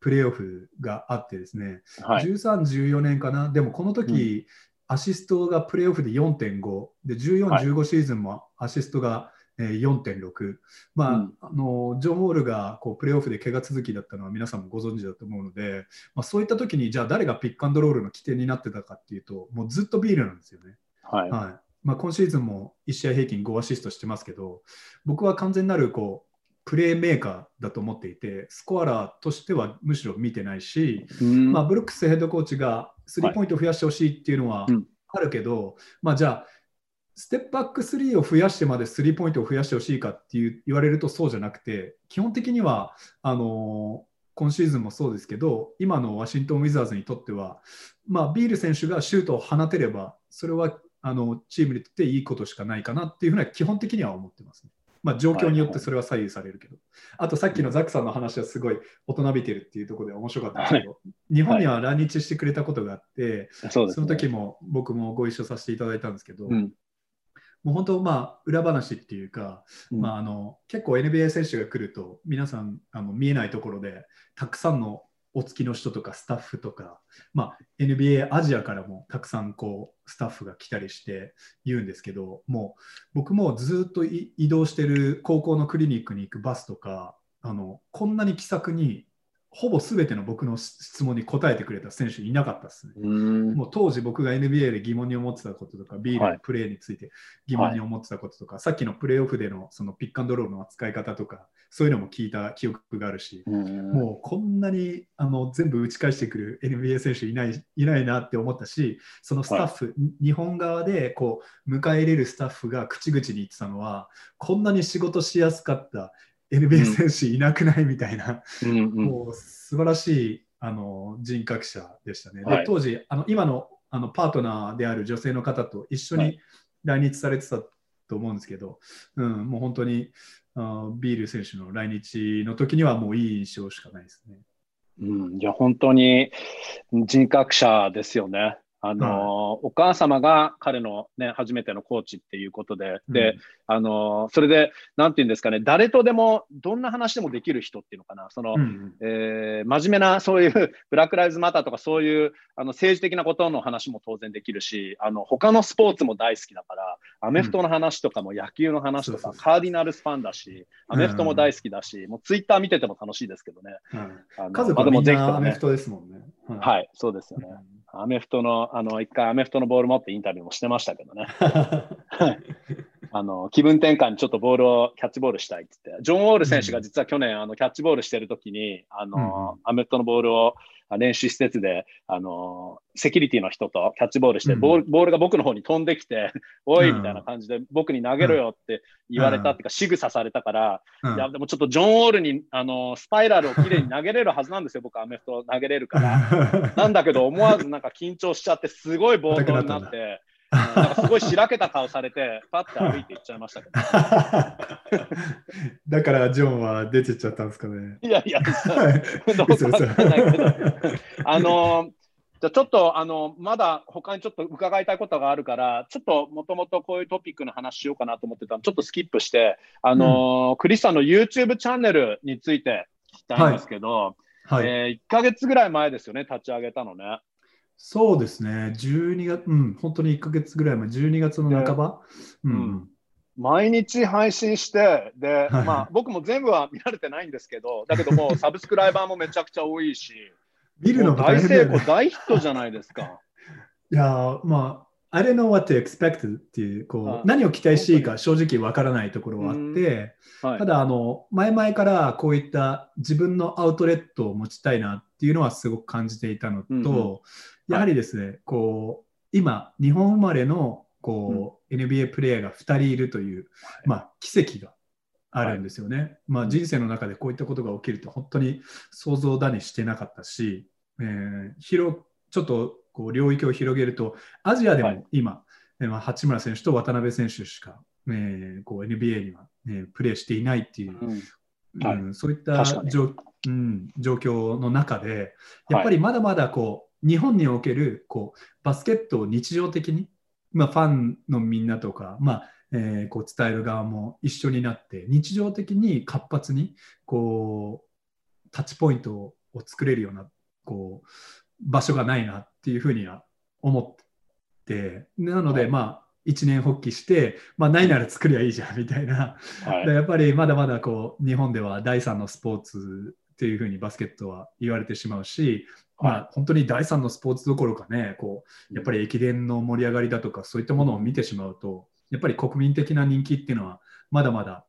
プレーオフがあってですね、はい、13、14年かな、でもこの時、うんアシストがプレーオフで4.5で14、はい、15シーズンもアシストが4.6、まあ、うん、あのジョン・ウォールがこうプレーオフで怪我続きだったのは皆さんもご存知だと思うので、まあ、そういった時にじゃあ誰がピックアンドロールの起点になってたかっていうともうずっとビールなんですよね。はい、はい。まあ、今シーズンも1試合平均5アシストしてますけど僕は完全なるこうプレーメーカーだと思っていてスコアラーとしてはむしろ見てないし、まあ、ブルックスヘッドコーチがスリーポイントを増やしてほしいっていうのはあるけど、はい、まあ、じゃあステップバック3を増やしてまでスリーポイントを増やしてほしいかっていう言われるとそうじゃなくて基本的にはあの今シーズンもそうですけど今のワシントン・ウィザーズにとっては、まあ、ビール選手がシュートを放てればそれはあのチームにとっていいことしかないかなっていうふうには基本的には思ってますね。まあ、状況によってそれは左右されるけど、あとさっきのザックさんの話はすごい大人びてるっていうところで面白かったんですけど、はい、日本には来日してくれたことがあって、はい、その時も僕もご一緒させていただいたんですけど、うん、もう本当、まあ、裏話っていうか、うん、まあ、あの結構 NBA 選手が来ると、皆さんあの見えないところで、たくさんのお付きの人とかスタッフとか、まあ、NBA アジアからもたくさんこうスタッフが来たりして言うんですけどもう僕もずっと移動してる高校のクリニックに行くバスとかあのこんなに気さくにほぼ全ての僕の質問に答えてくれた選手いなかったですね。もう当時僕が NBA で疑問に思ってたこととか、ビールのプレーについて疑問に思ってたこととか、はい、さっきのプレーオフでのそのピックアンドロールの扱い方とか、そういうのも聞いた記憶があるし、もうこんなにあの全部打ち返してくる NBA 選手いないいないなって思ったし、そのスタッフ、はい、日本側でこう迎え入れるスタッフが口々に言ってたのは、こんなに仕事しやすかった NBA 選手いなくない？みたいな、うん、もう素晴らしいあの人格者でしたね。で当時あの今のあのパートナーである女性の方と一緒に来日されてたと思うんですけど、はい、うん、もう本当にあビール選手の来日の時にはもういい印象しかないですね。うん、いや本当に人格者ですよね。あの、お母様が彼のね、初めてのコーチっていうことで、うん、で、あのそれで、なんていうんですかね、誰とでも、どんな話でもできる人っていうのかな、その、うん、えー、真面目な、そういう、ブラック・ライズ・マターとか、そういう、あの、政治的なことの話も当然できるし、あの、他のスポーツも大好きだから、アメフトの話とかも野球の話とか、カーディナルスファンだし、アメフトも大好きだし、もうツイッター見てても楽しいですけどね。家族はみんなアメフトですもんね。はい、そうですよね。アメフトの、あの、一回アメフトのボール持ってインタビューもしてましたけどね。あの、気分転換にちょっとボールをキャッチボールしたいって言って、ジョン・ウォール選手が実は去年、あの、キャッチボールしてるときに、あの、アメフトのボールを練習施設で、あの、セキュリティの人とキャッチボールして、ボールボールが僕の方に飛んできて、おいみたいな感じで、僕に投げろよって言われたっていうか、仕草されたから、いや、でもちょっとジョン・ウォールに、あの、スパイラルをきれいに投げれるはずなんですよ、僕、アメフト投げれるから。なんだけど、思わずなんか緊張しちゃって、すごい暴動になって。なんかすごいしらけた顔されて、パッて歩いていっちゃいましたけど。だからジョンは出てっちゃったんですかね。いやいや、どうかわかんないけど。あのじゃちょっとあのまだ他にちょっと伺いたいことがあるから、ちょっともともとこういうトピックの話しようかなと思ってたのちょっとスキップして、あの、うん、クリスさんの YouTube チャンネルについて聞きたいんですけど、はいはい、えー、1か月ぐらい前ですよね、立ち上げたのね。そうですね、12月、うん、本当に1か月ぐらい前、12月の半ば？毎日配信して、で、まあ、僕も全部は見られてないんですけど、だけども、サブスクライバーもめちゃくちゃ多いし、見るの大成功、大ヒットじゃないですか。いや、まあ、I don't know what to expect っていう、こう、何を期待していいか正直わからないところはあって、はい、ただ、あの、前々からこういった自分のアウトレットを持ちたいなっていうのはすごく感じていたのと、うんうん。やはりですね、こう今、日本生まれのこう、うん、NBA プレーヤーが2人いるという、まあ、奇跡があるんですよね。はい、まあ、人生の中でこういったことが起きると本当に想像だにしてなかったし、えー、広ちょっとこう領域を広げるとアジアでも今、はい、えーまあ、八村選手と渡辺選手しか、えー、こう NBA には、ね、プレーしていないっていう、うん。はい。うんそういった状,、うん、状況の中で、やっぱりまだまだこう、日本におけるこうバスケットを日常的に、まあ、ファンのみんなとか、まあえーこう伝える側も一緒になって、日常的に活発にこうタッチポイントを作れるようなこう場所がないなっていうふうには思って、なので、はい。まあ、一年発起して、まあ、ないなら作りゃいいじゃんみたいな。はい。でやっぱりまだまだこう日本では第三のスポーツっていうふうにバスケットは言われてしまうし、まあ、本当に第三のスポーツどころかねこうやっぱり駅伝の盛り上がりだとかそういったものを見てしまうとやっぱり国民的な人気っていうのはまだまだ、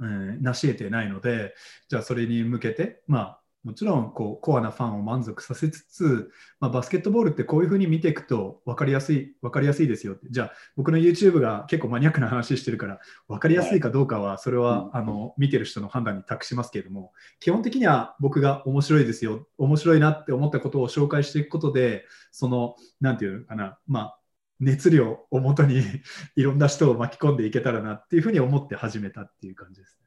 うん、成し得てないのでじゃあそれに向けてまあもちろんこうコアなファンを満足させつつ、まあ、バスケットボールってこういうふうに見ていくと分かりやすい分かりやすいですよって。じゃあ僕の YouTube が結構マニアックな話してるから分かりやすいかどうかはそれは、うん。あの見てる人の判断に託しますけれども基本的には僕が面白いですよ面白いなって思ったことを紹介していくことでそのなんていうのかなまあ熱量をもとに いろんな人を巻き込んでいけたらなっていうふうに思って始めたっていう感じです。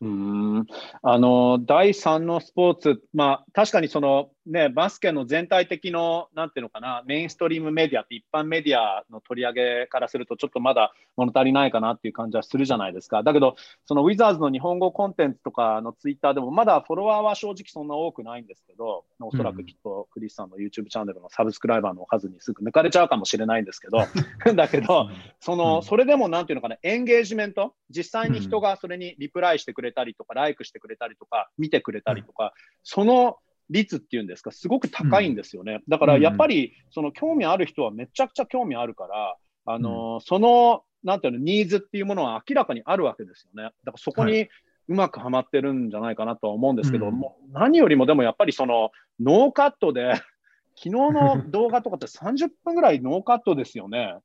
うん。あの第3のスポーツ、まあ、確かにその、ね、バスケの全体的の、なんていうのかな、メインストリームメディアって一般メディアの取り上げからすると、ちょっとまだ物足りないかなっていう感じはするじゃないですか。だけど、そのウィザーズの日本語コンテンツとかのツイッターでも、まだフォロワーは正直そんな多くないんですけど、おそらくきっとクリスさんの YouTube チャンネルのサブスクライバーの数にすぐ抜かれちゃうかもしれないんですけど、だけど、その、うんそれでもなんていうのかな、エンゲージメント、実際に人がそれにリプライしてくれたりとか、ライクしてくれたりとか、見てくれたりとか、その率っていうんですか、すごく高いんですよね。だからやっぱり、その興味ある人はめちゃくちゃ興味あるから、あのその、なんていうの、ニーズっていうものは明らかにあるわけですよね。だからそこはにうまくはまってるんじゃないかなとは思うんですけど、うんもう何よりもでもやっぱりそのノーカットで、昨日の動画とかって30分ぐらいノーカットですよね。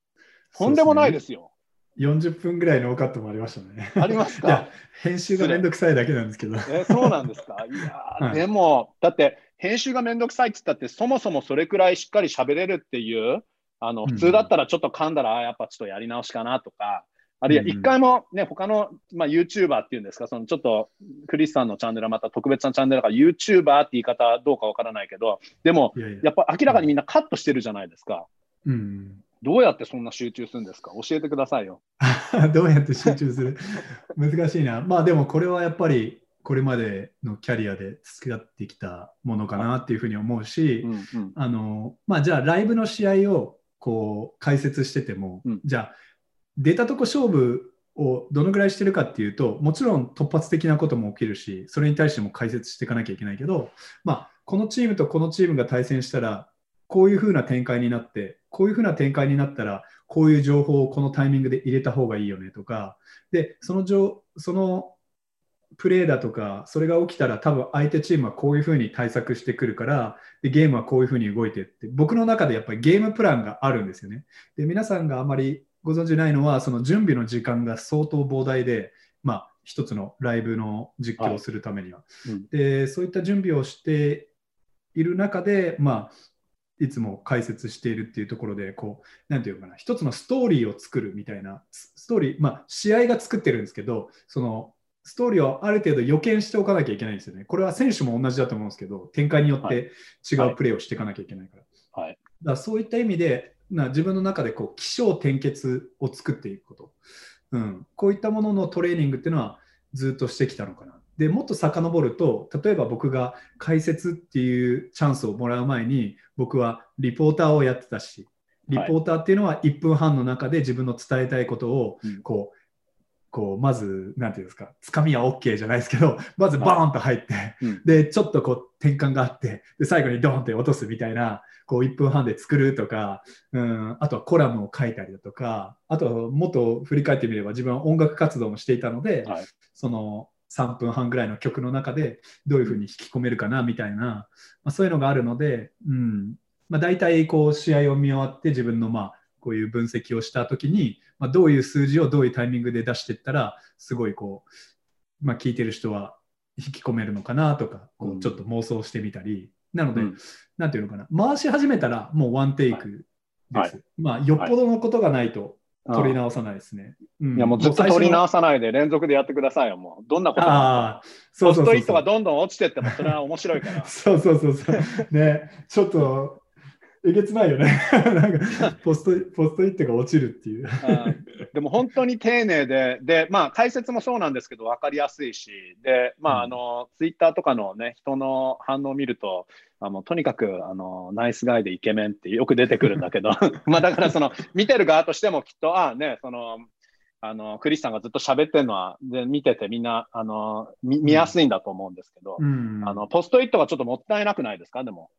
とんでもないですよ。40分ぐらいノーカットもありましたね。ありますか？編集がめんどくさいだけなんですけど。えそうなんですか？いやー、はい。でも、だって編集がめんどくさいって言ったって、そもそもそれくらいしっかり喋れるっていう、あのうん。普通だったらちょっと噛んだら、あーやっぱちょっとやり直しかなとか、あるいはうん一回もね、他の、まあ、YouTuber っていうんですか、そのちょっとクリスさんのチャンネルはまた特別なチャンネルだから、YouTuber って言い方どうかわからないけど、でも、やっぱ明らかにみんなカットしてるじゃないですか。うん、どうやってそんな集中するんですか？教えてくださいよ。どうやって集中する？難しいな。まあでもこれはやっぱりこれまでのキャリアで付き合ってきたものかなっていうふうに思うし、うんうんあのまあじゃあライブの試合をこう解説してても、うんじゃあ出たとこ勝負をどのぐらいしてるかっていうともちろん突発的なことも起きるしそれに対しても解説していかなきゃいけないけど、まあ、このチームとこのチームが対戦したらこういう風な展開になってこういう風な展開になったらこういう情報をこのタイミングで入れた方がいいよねとかでその情そのプレーだとかそれが起きたら多分相手チームはこういう風に対策してくるからでゲームはこういう風に動いてって僕の中でやっぱりゲームプランがあるんですよね。で皆さんがあまりご存じないのはその準備の時間が相当膨大で、まあ、一つのライブの実況をするためには。うんでそういった準備をしている中で、まあ、いつも解説しているっていうところでこうなんていうのかな一つのストーリーを作るみたいなスストーリー、まあ、試合が作ってるんですけどそのストーリーをある程度予見しておかなきゃいけないんですよね。これは選手も同じだと思うんですけど展開によっはいて違うプレーをしていかなきゃいけないから。はい。だからそういった意味でな自分の中でこう起承転結を作っていくこと、うん、こういったもののトレーニングっていうのはずっとしてきたのかな。でもっと遡ると例えば僕が解説っていうチャンスをもらう前に僕はリポーターをやってたしリポーターっていうのは1分半の中で自分の伝えたいことをうん。こうこうまずなんていうんですかつかみは OK じゃないですけど まずバーンと入って、うん。でちょっとこう転換があってで最後にドーンって落とすみたいなこう1分半で作るとか、うん、あとはコラムを書いたりだとかあとはもっと振り返ってみれば自分は音楽活動もしていたので、はい。その3分半ぐらいの曲の中でどういうふうに引き込めるかなみたいな、まあ、そういうのがあるので、うん。まあ、大体こう試合を見終わって自分のまあこういう分析をした時に、まあ、どういう数字をどういうタイミングで出していったらすごいこう、まあ、聞いてる人は引き込めるのかなとかこうん。うちょっと妄想してみたり、なので、うん。なんていうのかな。回し始めたらもうワンテイクです。まあ、よっぽどのことがないと取り直さないですね。いや、もうずっと取り直さないで連続でやってくださいよ、もう。どんなことああ、そうそうそうポストイットがどんどん落ちてっても、それは面白いから。そうそうそうそう。ね、ちょっと、えげつないよね。なんか ポスト、ポストイットが落ちるっていう。でも本当に丁寧で、で、まあ解説もそうなんですけど、分かりやすいし、で、まああの、ツイッターとかのね、人の反応を見ると、あのとにかくあのナイスガイでイケメンってよく出てくるんだけど、まあだからその見てる側としてもきっと、ああね、その、あのクリスさんがずっと喋ってるのはで見ててみんなあの見やすいんだと思うんですけど、うん、あのポストイットがちょっともったいなくないですか？でも。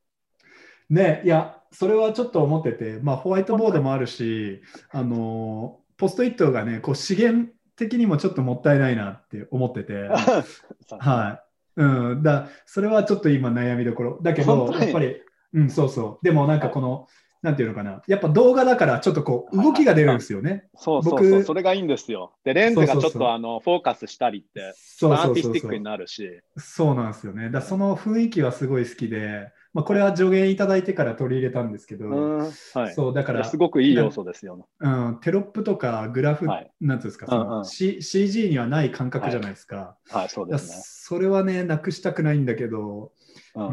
ね、いや、それはちょっと思ってて、まあ、ホワイトボードもあるし、あのポストイットがね、こう資源的にもちょっともったいないなって思ってて、はい。うん、だそれはちょっと今悩みどころ。だけど、やっぱり、うん、そうそう。でもなんかこの、なんていうのかな、やっぱ動画だからちょっとこう動きが出るんですよね。そうそうそう、それがいいんですよ。で、レンズがちょっとあのフォーカスしたりって、そうアーティスティックになるし。そうなんですよね。だその雰囲気はすごい好きで、まあ、これは助言いただいてから取り入れたんですけど、はい、そうだからすごくいい要素ですよ、うん、テロップとかグラフ、はい、なんですか、その、うんうん、C、CG にはない感覚じゃないですか。はい、はい、そうですね。それはね、なくしたくないんだけど、うん、う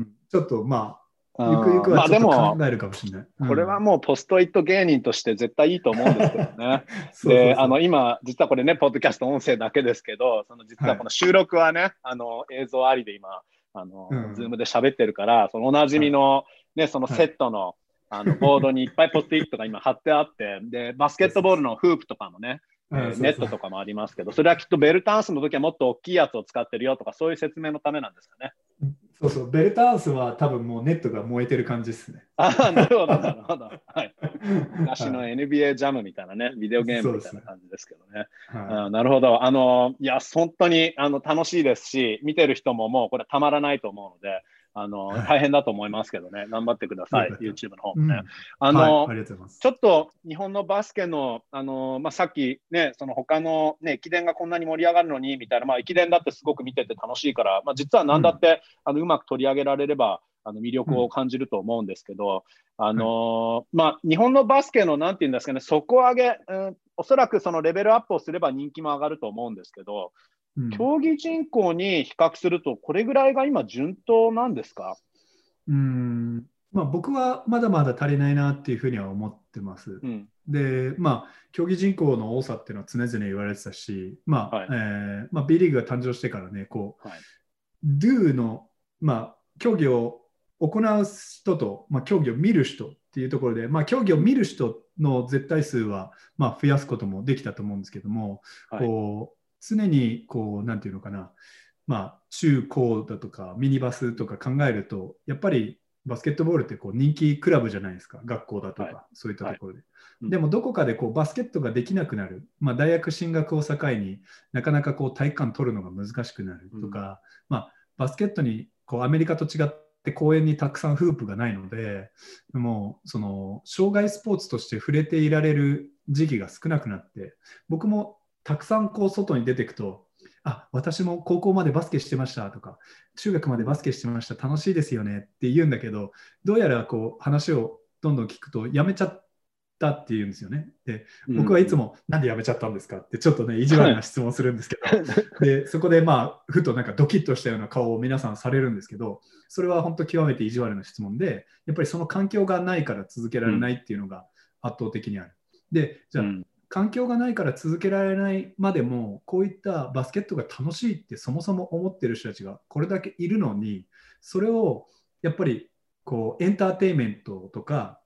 ん。ちょっとまあ、ゆくゆくはちょっと考えるかもしれない。まあ、これはもうポストイット芸人として絶対いいと思うんですけどね。で、あの今、実はこれね、ポッドキャスト音声だけですけど、その実はこの収録はね、あの映像ありで今、あの、うん、 Zoom で喋ってるから、そのおなじみの、ね、そのセットの、あのボードにいっぱいポストイットが今貼ってあって、で、バスケットボールのフープとかもね、えー、ネットとかもありますけど、それはきっとベルタンスの時はもっと大きいやつを使ってるよとか、そういう説明のためなんですかね。そうそう、ベルタンスは多分もうネットが燃えてる感じですね。ああ、なるほど、なるほど。はい。昔の NBA ジャムみたいなね、ビデオゲームみたいな感じですけどね。はい、なるほど。あの、いや、本当にあの楽しいですし、見てる人ももうこれたまらないと思うので、あの、はい、大変だと思いますけどね、頑張ってください、YouTube の方もね。うん、あの、はい、ちょっと日本のバスケの、あのまあ、さっきね、その他のね、駅伝がこんなに盛り上がるのにみたいな、まあ、駅伝だってすごく見てて楽しいから、まあ、実は何だって、うん、あのうまく取り上げられれば、あの魅力を感じると思うんですけど、うん、あのまあ、日本のバスケのなんていうんですかね、底上げ、うん、おそらくそのレベルアップをすれば人気も上がると思うんですけど、競技人口に比較すると、これぐらいが今、順当なんですか？うん。まあ、僕はまだまだ足りないなっていうふうには思ってます。うん、で、まあ、競技人口の多さっていうのは常々言われてたし、まあはい、えー、まあ、B リーグが誕生してからね、こう、はい、Do の、まあ、競技を行う人と、まあ、競技を見る人っていうところで、まあ、競技を見る人の絶対数は、まあ、増やすこともできたと思うんですけども、はい、こう常にこう、なんていうのかな、まあ、中高だとかミニバスとか考えるとやっぱりバスケットボールってこう人気クラブじゃないですか。学校だとか、はい、そういったところで、はい、でもどこかでこうバスケットができなくなる、まあ、大学進学を境になかなかこう体育館取るのが難しくなるとか、うん、まあ、バスケットにこうアメリカと違って公園にたくさんフープがないのでもうその障害スポーツとして触れていられる時期が少なくなって僕もたくさんこう外に出ていくとあ私も高校までバスケしてましたとか中学までバスケしてました楽しいですよねって言うんだけどどうやらこう話をどんどん聞くとやめちゃったって言うんですよね。で僕はいつも、うん、なんでやめちゃったんですか？ってちょっとね意地悪な質問するんですけど でそこでまあふとなんかドキッとしたような顔を皆さんされるんですけどそれは本当極めて意地悪な質問でやっぱりその環境がないから続けられないっていうのが圧倒的にある。でじゃあ、うん環境がないから続けられないまでもこういったバスケットが楽しいってそもそも思ってる人たちがこれだけいるのにそれをやっぱりこうエンターテインメントとか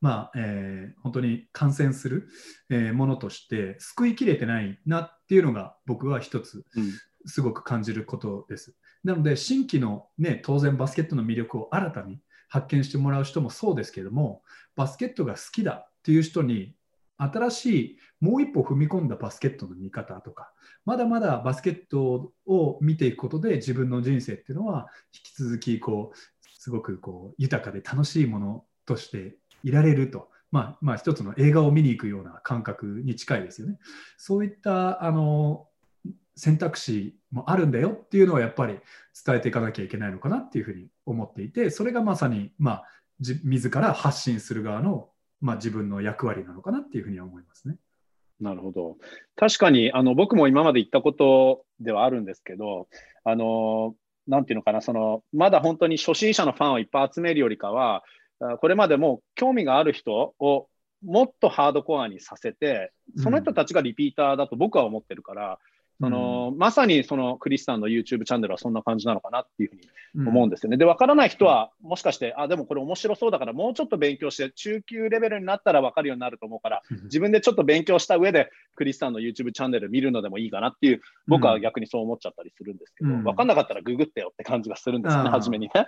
まあえー、本当に感染する、えー、ものとして救いきれてないなっていうのが僕は一つすごく感じることです。うん、なので新規の、ね、当然バスケットの魅力を新たに発見してもらう人もそうですけどもバスケットが好きだっていう人に新しいもう一歩踏み込んだバスケットの見方とか、まだまだバスケットを見ていくことで自分の人生っていうのは引き続きこうすごくこう豊かで楽しいものとしていられると。まあ、まあ一つの映画を見に行くような感覚に近いですよね。そういったあの選択肢もあるんだよっていうのはやっぱり伝えていかなきゃいけないのかなっていうふうに思っていてそれがまさに、まあ、自ら発信する側のまあ、自分の役割なのかなっていうふうには思いますね。なるほど。確かに、あの、僕も今まで言ったことではあるんですけど、あの、なんていうのかな、その、まだ本当に初心者のファンをいっぱい集めるよりかは、これまでも興味がある人をもっとハードコアにさせて、その人たちがリピーターだと僕は思ってるから、その、うん、まさにそのクリスさんの YouTube チャンネルはそんな感じなのかなっていうふうに思うんですよね。うん、で、わからない人は、もしかして、あ、でもこれ面白そうだから、もうちょっと勉強して、中級レベルになったら分かるようになると思うから、自分でちょっと勉強した上で、クリスさんの YouTube チャンネル見るのでもいいかなっていう、僕は逆にそう思っちゃったりするんですけど、うん、分かんなかったらググってよって感じがするんですよね、初めにね。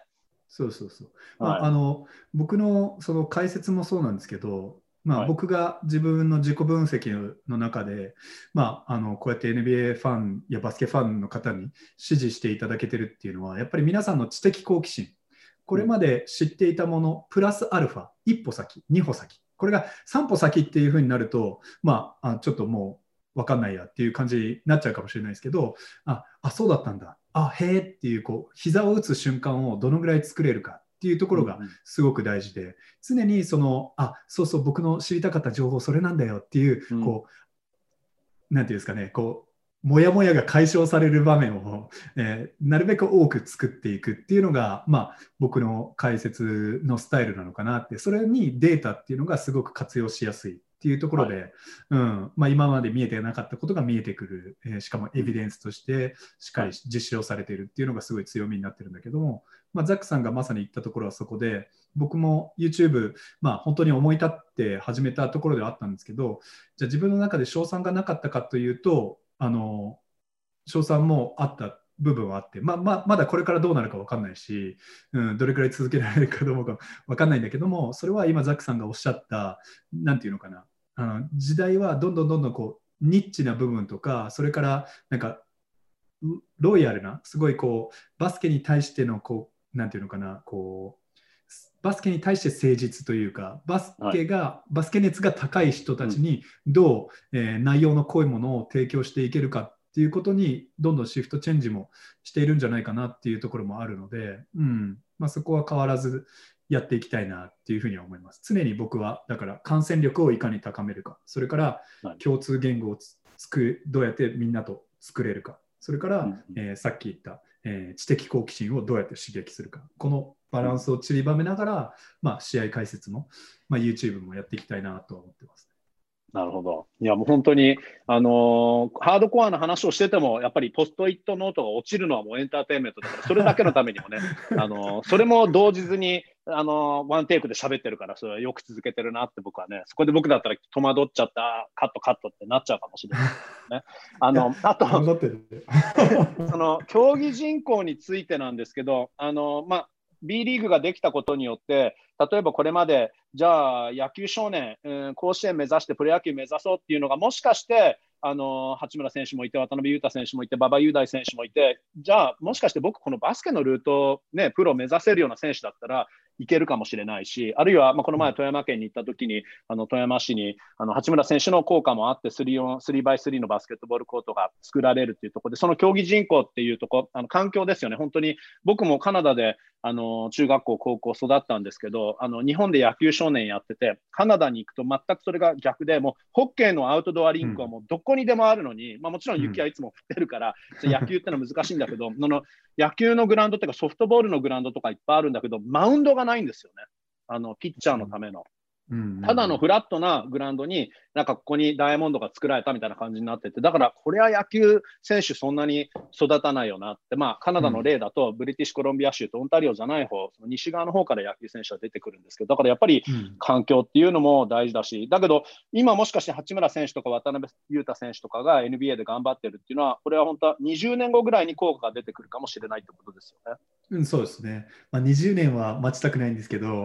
そうそうそう。まあ、あの僕のその解説もそうなんですけど、まあ、僕が自分の自己分析の中で、まあ、あのこうやって NBA ファンやバスケファンの方に支持していただけてるっていうのはやっぱり皆さんの知的好奇心。これまで知っていたものプラスアルファ一歩先二歩先。これが3歩先っていうふうになると、まあ、ちょっともう分かんないやっていう感じになっちゃうかもしれないですけどああそうだったんだ。あへえっていうこう膝を打つ瞬間をどのぐらい作れるかっていうところがすごく大事で、常にそのあそうそう僕の知りたかった情報それなんだよっていう、こうなんていうんですかねこうもやもやが解消される場面を、えー、なるべく多く作っていくっていうのが、まあ、僕の解説のスタイルなのかなってそれにデータっていうのがすごく活用しやすいっていうところで、はい、うん。まあ、今まで見えてなかったことが見えてくる、えー、しかもエビデンスとしてしっかり実証されているっていうのがすごい強みになってるんだけども、まあ、ザックさんがまさに言ったところはそこで僕も YouTube、まあ、本当に思い立って始めたところではあったんですけどじゃあ自分の中で賞賛がなかったかというとあの賞賛もあった部分はあって、まあまあ、まだこれからどうなるか分かんないし、うん、どれくらい続けられるかどうか分かんないんだけどもそれは今ザックさんがおっしゃった何て言うのかなあの時代はどんどんどんどんこうニッチな部分とかそれからなんかロイヤルなすごいこうバスケに対してのこうなんていうのかなこうバスケに対して誠実というかバスケが、はい、バスケ熱が高い人たちにどう、うん、えー、内容の濃いものを提供していけるかっていうことにどんどんシフトチェンジもしているんじゃないかなっていうところもあるので、うん。まあ、そこは変わらずやっていきたいなっていうふうには思います。常に僕はだから感染力をいかに高めるか、それから共通言語をつくどうやってみんなと作れるか、それから、うん、えー、さっき言った、えー、知的好奇心をどうやって刺激するか、このバランスを散りばめながら、まあ、試合解説も、まあ、YouTube もやっていきたいなとは思ってます。なるほど。いや、もう本当に、あのー、ハードコアな話をしてても、やっぱりポストイットノートが落ちるのはもうエンターテインメントだから、それだけのためにもね、あのー、それも動じずに、あのー、ワンテイクで喋ってるから、それはよく続けてるなって僕はね、そこで僕だったら戸惑っちゃった、カットカットってなっちゃうかもしれないね。あの、あと、その、競技人口についてなんですけど、あの、まあ、B リーグができたことによって、例えばこれまで、じゃあ野球少年、うん、甲子園目指してプロ野球目指そうっていうのが、もしかして、あの八村選手もいて、渡辺裕太選手もいて、馬場雄大選手もいて、じゃあ、もしかして僕、このバスケのルート、ね、プロ目指せるような選手だったら、いけるかもしれないし、あるいは、まあ、この前、富山県に行った時に、あの富山市にあの八村選手の効果もあって 3x3 のバスケットボールコートが作られるというところで、その競技人口っていうところ、あの環境ですよね、本当に僕もカナダであの中学校、高校育ったんですけど、あの日本で野球少年やってて、カナダに行くと全くそれが逆で、もうホッケーのアウトドアリンクはもうどこにでもあるのに、うん、まあ、もちろん雪はいつも降ってるから、うん、野球ってのは難しいんだけど、その野球のグラウンドっていうかソフトボールのグラウンドとかいっぱいあるんだけど、マウンドがないんですよね。あのピッチャーのための。ただのフラットなグラウンドに、なんかここにダイヤモンドが作られたみたいな感じになってて、だからこれは野球選手そんなに育たないよなって、まあカナダの例だと、ブリティッシュコロンビア州とオンタリオじゃない方、その西側の方から野球選手は出てくるんですけど、だからやっぱり環境っていうのも大事だし、だけど今もしかして八村選手とか渡辺裕太選手とかが NBA で頑張ってるっていうのは、これは本当は20年後ぐらいに効果が出てくるかもしれないってことですよね。うん、そうですね。まあ、20年は待ちたくないんですけど、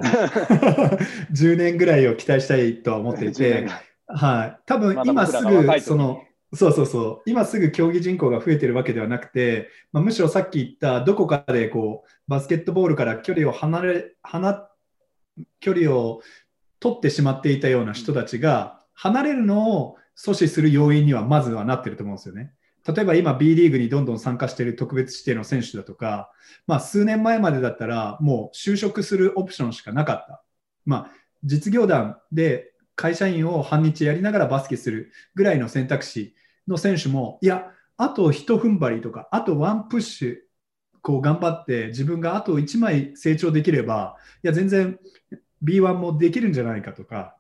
10年ぐらいを期待したいとは思っていて、はい、多分今すぐその、そうそうそう、今すぐ競技人口が増えてるわけではなくて、まあ、むしろさっき言ったどこかでこうバスケットボールから距離を離れ離距離を取ってしまっていたような人たちが離れるのを阻止する要因にはまずはなってると思うんですよね。例えば今 B リーグにどんどん参加している特別指定の選手だとか、まあ、数年前までだったらもう就職するオプションしかなかった。まあ実業団で会社員を半日やりながらバスケするぐらいの選択肢の選手も、いや、あと一踏ん張りとか、あとワンプッシュ、こう頑張って自分があと1枚成長できれば、いや、全然 B1 もできるんじゃないかとか、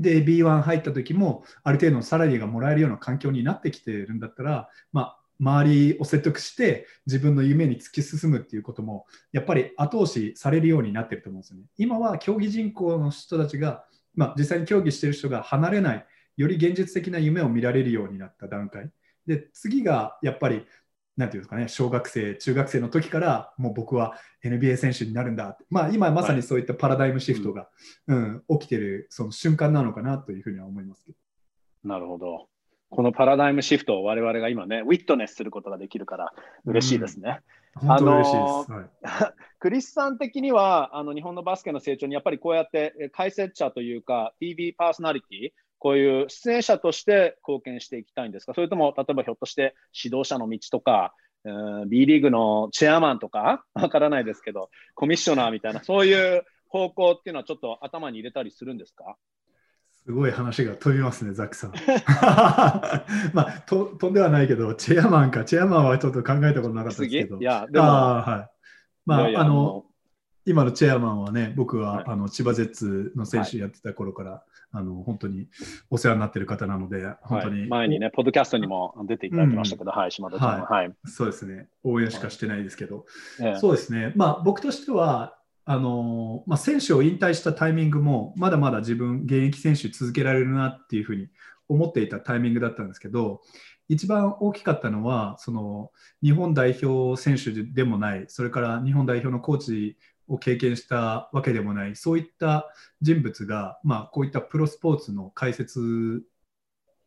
で、B1 入った時も、ある程度のサラリーがもらえるような環境になってきてるんだったら、まあ、周りを説得して自分の夢に突き進むっていうこともやっぱり後押しされるようになってると思うんですよね。今は競技人口の人たちがまあ、実際に競技してる人が離れない、より現実的な夢を見られるようになった段階。で、次がやっぱり、なんていうんですかね、小学生、中学生の時から、もう僕は NBA 選手になるんだって、まあ、今まさにそういったパラダイムシフトが、はい、うん、起きてるその瞬間なのかなというふうには思いますけど。なるほど。このパラダイムシフトを我々が今ね、ウィットネスすることができるから嬉しいですね。うん、あのーはい、クリスさん的にはあの日本のバスケの成長にやっぱりこうやって解説者というか TV パーソナリティこういう出演者として貢献していきたいんですか？それとも例えばひょっとして指導者の道とか、うん、B リーグのチェアマンとか？わからないですけどコミッショナーみたいなそういう方向っていうのはちょっと頭に入れたりするんですか？すごい話が飛びますね、ザックさん。まあと、飛んではないけど、チェアマンか、チェアマンはちょっと考えたことなかったですけど。いや、でも、あはい。まあ、いやいやあの、今のチェアマンはね、僕は、はい、あの千葉ジェッツの選手やってた頃から、はい、あの本当にお世話になってる方なので、本当に、はい、前にね、ポッドキャストにも出ていただきましたけど、うん、はい、島田ちゃん、は。い、そうですね、応援しかしてないですけど、そうですね、まあ、僕としては、あのまあ、選手を引退したタイミングもまだまだ自分現役選手続けられるなっていうふうに思っていたタイミングだったんですけど一番大きかったのはその日本代表選手でもないそれから日本代表のコーチを経験したわけでもないそういった人物が、まあ、こういったプロスポーツの解説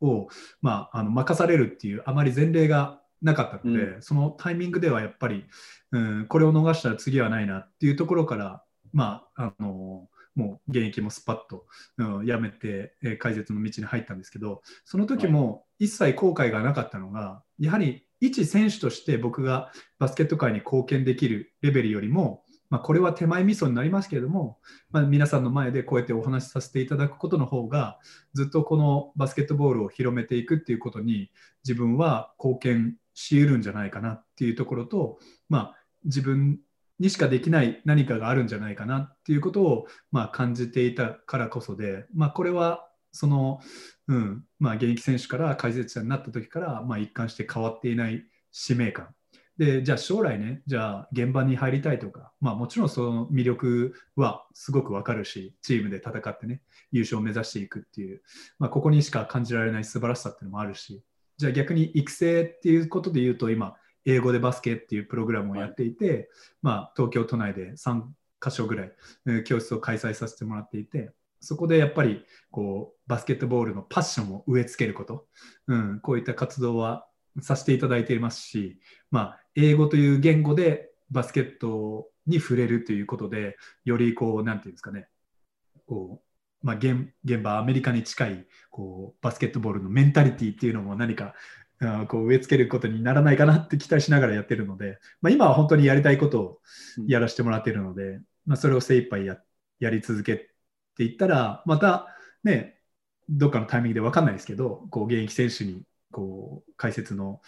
を、まあ、あの任されるっていうあまり前例がなかったので、うん、そのタイミングではやっぱり、うん、これを逃したら次はないなっていうところから、まあ、あのもう現役もスパッと、うん、やめて、えー、解説の道に入ったんですけどその時も一切後悔がなかったのがやはり一選手として僕がバスケット界に貢献できるレベルよりも、まあ、これは手前味噌になりますけれども、まあ、皆さんの前でこうやってお話しさせていただくことの方がずっとこのバスケットボールを広めていくっていうことに自分は貢献し得るんじゃないかなっていうところと、まあ、自分にしかできない何かがあるんじゃないかなっていうことを、まあ、感じていたからこそで、まあ、これはその、うんまあ、現役選手から解説者になった時から、まあ、一貫して変わっていない使命感。でじゃあ将来ねじゃあ現場に入りたいとか、まあ、もちろんその魅力はすごくわかるしチームで戦ってね優勝を目指していくっていう、まあ、ここにしか感じられない素晴らしさっていうのもあるしじゃあ逆に育成っていうことで言うと今英語でバスケっていうプログラムをやっていて、はい、まあ、東京都内で3か所ぐらい、教室を開催させてもらっていてそこでやっぱりこうバスケットボールのパッションを植え付けること、うん、こういった活動はさせていただいていますし、まあ、英語という言語でバスケットに触れるということでよりこうなんていうんですかね。こうまあ、現現場アメリカに近いこうバスケットボールのメンタリティっていうのも何かこう植え付けることにならないかなって期待しながらやってるので、まあ、今は本当にやりたいことをやらせてもらっているので、まあ、それを精一杯ややり続けていったらまたねどっかのタイミングで分かんないですけどこう現役選手にこう解説の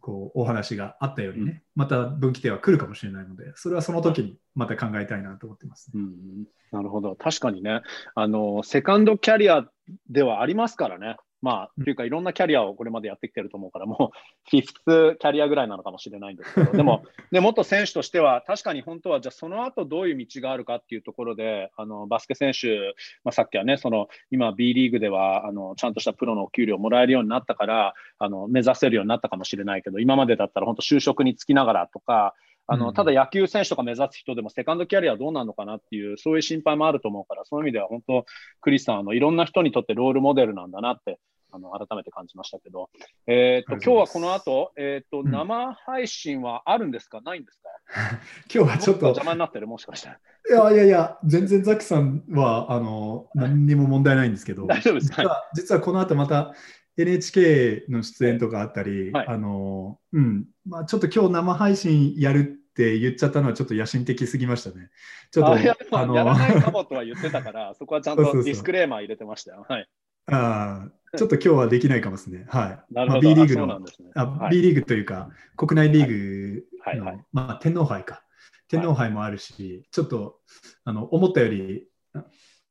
こうお話があったようにね、うん、また分岐点は来るかもしれないので、それはその時にまた考えたいなと思ってます、ね、うん、なるほど、確かにね。あの、セカンドキャリアではありますからね、まあ、というか、いろんなキャリアをこれまでやってきてると思うから、もう、フィフスキャリアぐらいなのかもしれないんですけど、でも、でもっと選手としては、確かに本当は、じゃあ、その後どういう道があるかっていうところで、あのバスケ選手、まあ、さっきはね、その今、B リーグではあのちゃんとしたプロのお給料をもらえるようになったから、あの目指せるようになったかもしれないけど、今までだったら本当、就職に就きながらとか、あのただ野球選手とか目指す人でもセカンドキャリアはどうなるのかなっていう、そういう心配もあると思うから、そういう意味では本当、クリスさん、あのいろんな人にとってロールモデルなんだなってあの改めて感じましたけど、えーと、今日はこの後、えーと、生配信はあるんですか、うん、ないんですか？今日はちょっと。邪魔になってる、もしかしたら。いやいやいや、全然ザキさんはあの何にも問題ないんですけど、大丈夫です実は実はこの後また NHK の出演とかあったり、はい、あのうんまあ、ちょっと今日生配信やるっって言っちゃったのはちょっと野心的すぎましたね。ちょっと、あのやらないかもとは言ってたから、そこはちゃんとディスクレーマー入れてましたよ。はい。あーちょっと今日はできないかもですね。はい。まあなるほど。B リーグのね。あはい B リーグというか、国内リーグの、はいはいまあ、天皇杯か。天皇杯もあるし、ちょっとあの思ったより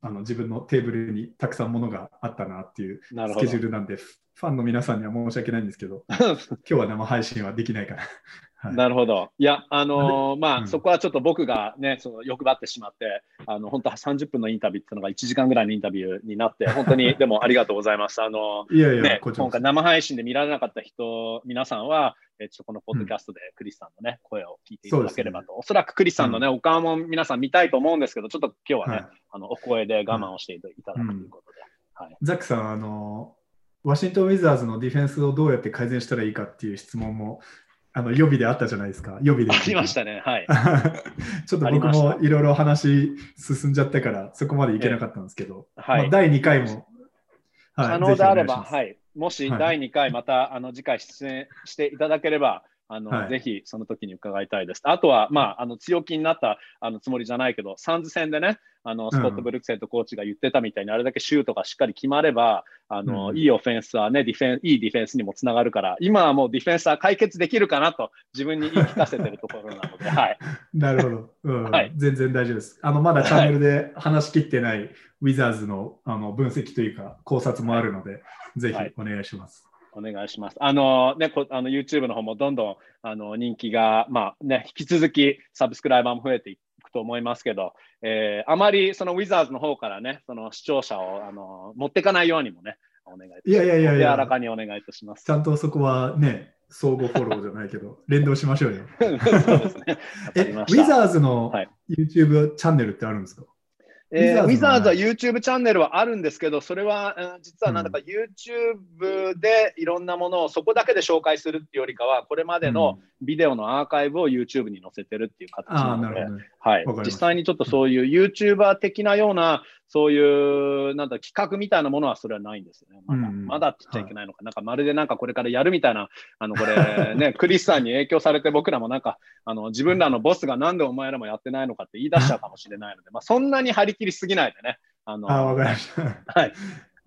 ああの自分のテーブルにたくさんものがあったなっていうスケジュールなんで、ファンの皆さんには申し訳ないんですけど、今日は生配信はできないから。はい、なるほど。いや、あのーまあ、うんそこはちょっと僕がね、その欲張ってしまって、あの、本当は30分のインタビューっていうのが1時間ぐらいのインタビューになって、本当に、でもありがとうございます。あのいやいや、ね、今回生配信で見られなかった人、皆さんは、えちょっとこのポッドキャストでクリスさんのね、声を聞いていただければと。おそらくクリスさんのね、お顔も皆さん見たいと思うんですけど、ちょっと今日はね、はいあのお声で我慢をしていただくということで。はい。ザックさん、あの、ワシントン・ウィザーズのディフェンスをどうやって改善したらいいかっていう質問も、あの予備であったじゃないですか。予備で。ありましたね。はい。ちょっと僕もいろいろ話進んじゃったから、そこまでいけなかったんですけど、はいまあ、第2回も、はい可能であれば、はい。もしはい第2回、また、あの次回出演していただければ、あのはいぜひその時に伺いたいです。あとは、まあ、あの強気になったあのつもりじゃないけど、サンズ戦でね、あのスコット・ブルックセントコーチが言ってたみたいに、あれだけシュートがしっかり決まれば、あのうんいいオフェンスはね、ディフェンいいディフェンスにもつながるから、今はもうディフェンスは解決できるかなと自分に言い聞かせてるところなので、はい。なるほど、うんはい全然大丈夫です。あのまだチャンネルで話し切ってないウィザーズのあの分析というか考察もあるので、ぜひお願いします。お願いします。あのね、こあの YouTube の方もどんどんあの人気が、まあね、引き続きサブスクライバーも増えていくと思いますけど、えーあまりそのウィザーズの方からね、その視聴者をあの持っていかないようにもね、お願いいやいやいや柔らかにお願いいたしますち。ゃんとそこはね、相互フォローじゃないけど、連動しましょうよ。そうですね。ウィザーズのはい YouTube チャンネルってあるんですか、えーウィザーズは YouTube チャンネルはあるんですけど、それは、うん実はなんだか YouTube でいろんなものをそこだけで紹介するっていうよりかは、これまでのビデオのアーカイブを YouTube に載せてるっていう形なのでなる、ほどね。はい。実際にちょっとそういう YouTuber 的なような、そういうなんだ企画みたいなものはそれはないんですよね。まだ,、うんまだって言っちゃいけないのか、なんかまるでなんかこれからやるみたいな、あのこれね、クリスさんに影響されて僕らもなんかあの自分らのボスがなんでお前らもやってないのかって言い出しちゃうかもしれないので、まあ、そんなに張り切りすぎないでね。あのああ、わかりました。はい、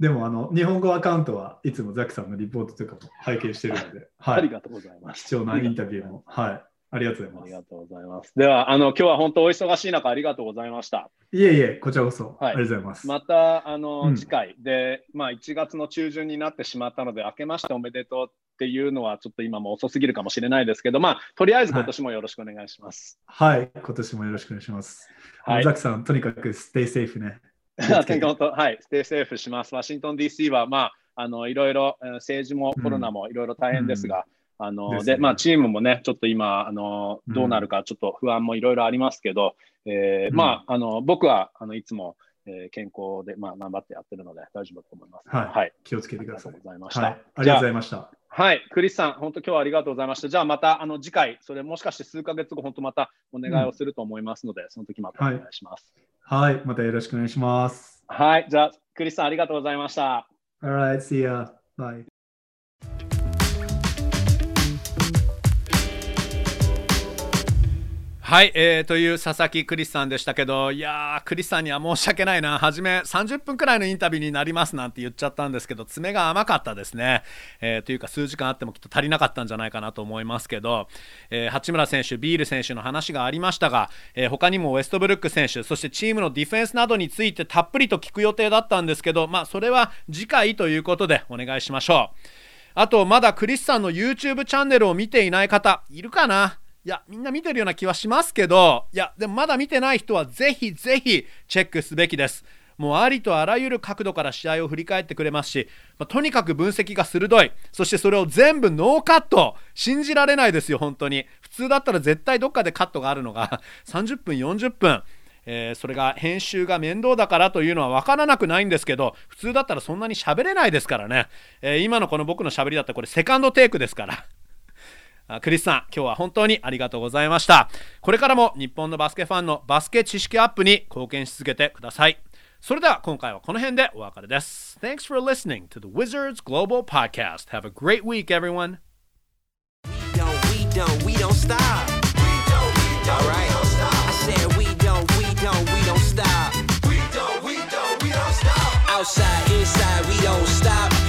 でも、あの、日本語アカウントはいつもザックさんのリポートとかも拝見してるので、はい。ありがとうございます。貴重なインタビューも、はい。ありがとうございます。ありがとうございます。では、あの今日は本当お忙しい中ありがとうございました。いえいえ、こちらこそ、はいありがとうございます。またあの、うん次回で、まあ、1月の中旬になってしまったので、明けましておめでとうっていうのはちょっと今も遅すぎるかもしれないですけど、まあ、とりあえず今年もよろしくお願いします。はい、今年もよろしくお願いします。はいザックさん、とにかく stay safe ね。はい、 stay safe します。ワシントン DC は、まあ、あのいろいろえー政治もコロナもいろいろ大変ですが、あのですねでまあ、チームもね、ちょっと今、あのどうなるかちょっと不安もいろいろありますけど、えまあ、あの僕はあのいつも、えー健康で、まあ、頑張ってやってるので大丈夫だと思います。はいはい、気をつけてくださいありがとう。ございました。はい、ありがとうございました。はい、クリスさん、本当今日はありがとうございました。じゃあまたあの次回、それもしかして数ヶ月後、本当またお願いをすると思いますので、その時またお願いします。はい、またよろしくお願いします。はい、じゃあクリスさんありがとうございました。Alright, see ya. Bye. はい、えーという佐々木クリスさんでしたけどいやークリスさんには申し訳ないな。初め30分くらいのインタビューになりますなんて言っちゃったんですけど爪が甘かったですね、えーというか数時間あってもきっと足りなかったんじゃないかなと思いますけど、えー八村選手ビール選手の話がありましたが、えー他にもウェストブルック選手そしてチームのディフェンスなどについてたっぷりと聞く予定だったんですけどまあそれは次回ということでお願いしましょう。あとまだクリスさんの YouTube チャンネルを見ていない方いるかな？いやみんな見てるような気はしますけどいやでもまだ見てない人はぜひぜひチェックすべきです。もうありとあらゆる角度から試合を振り返ってくれますし、まあとにかく分析が鋭い。そしてそれを全部ノーカット。信じられないですよ本当に。普通だったら絶対どっかでカットがあるのが。30分40分えーそれが編集が面倒だからというのは分からなくないんですけど普通だったらそんなに喋れないですからね、えー今のこの僕の喋りだったらこれセカンドテイクですから。クリスさん今日は本当にありがとうございましたこれからも日本のバスケファンのバスケ知識アップに貢献し続けてくださいそれでは今回はこの辺でお別れです Thanks for listening to the Wizards Global Podcast Have a great week everyone. Outside, inside, we don't stop.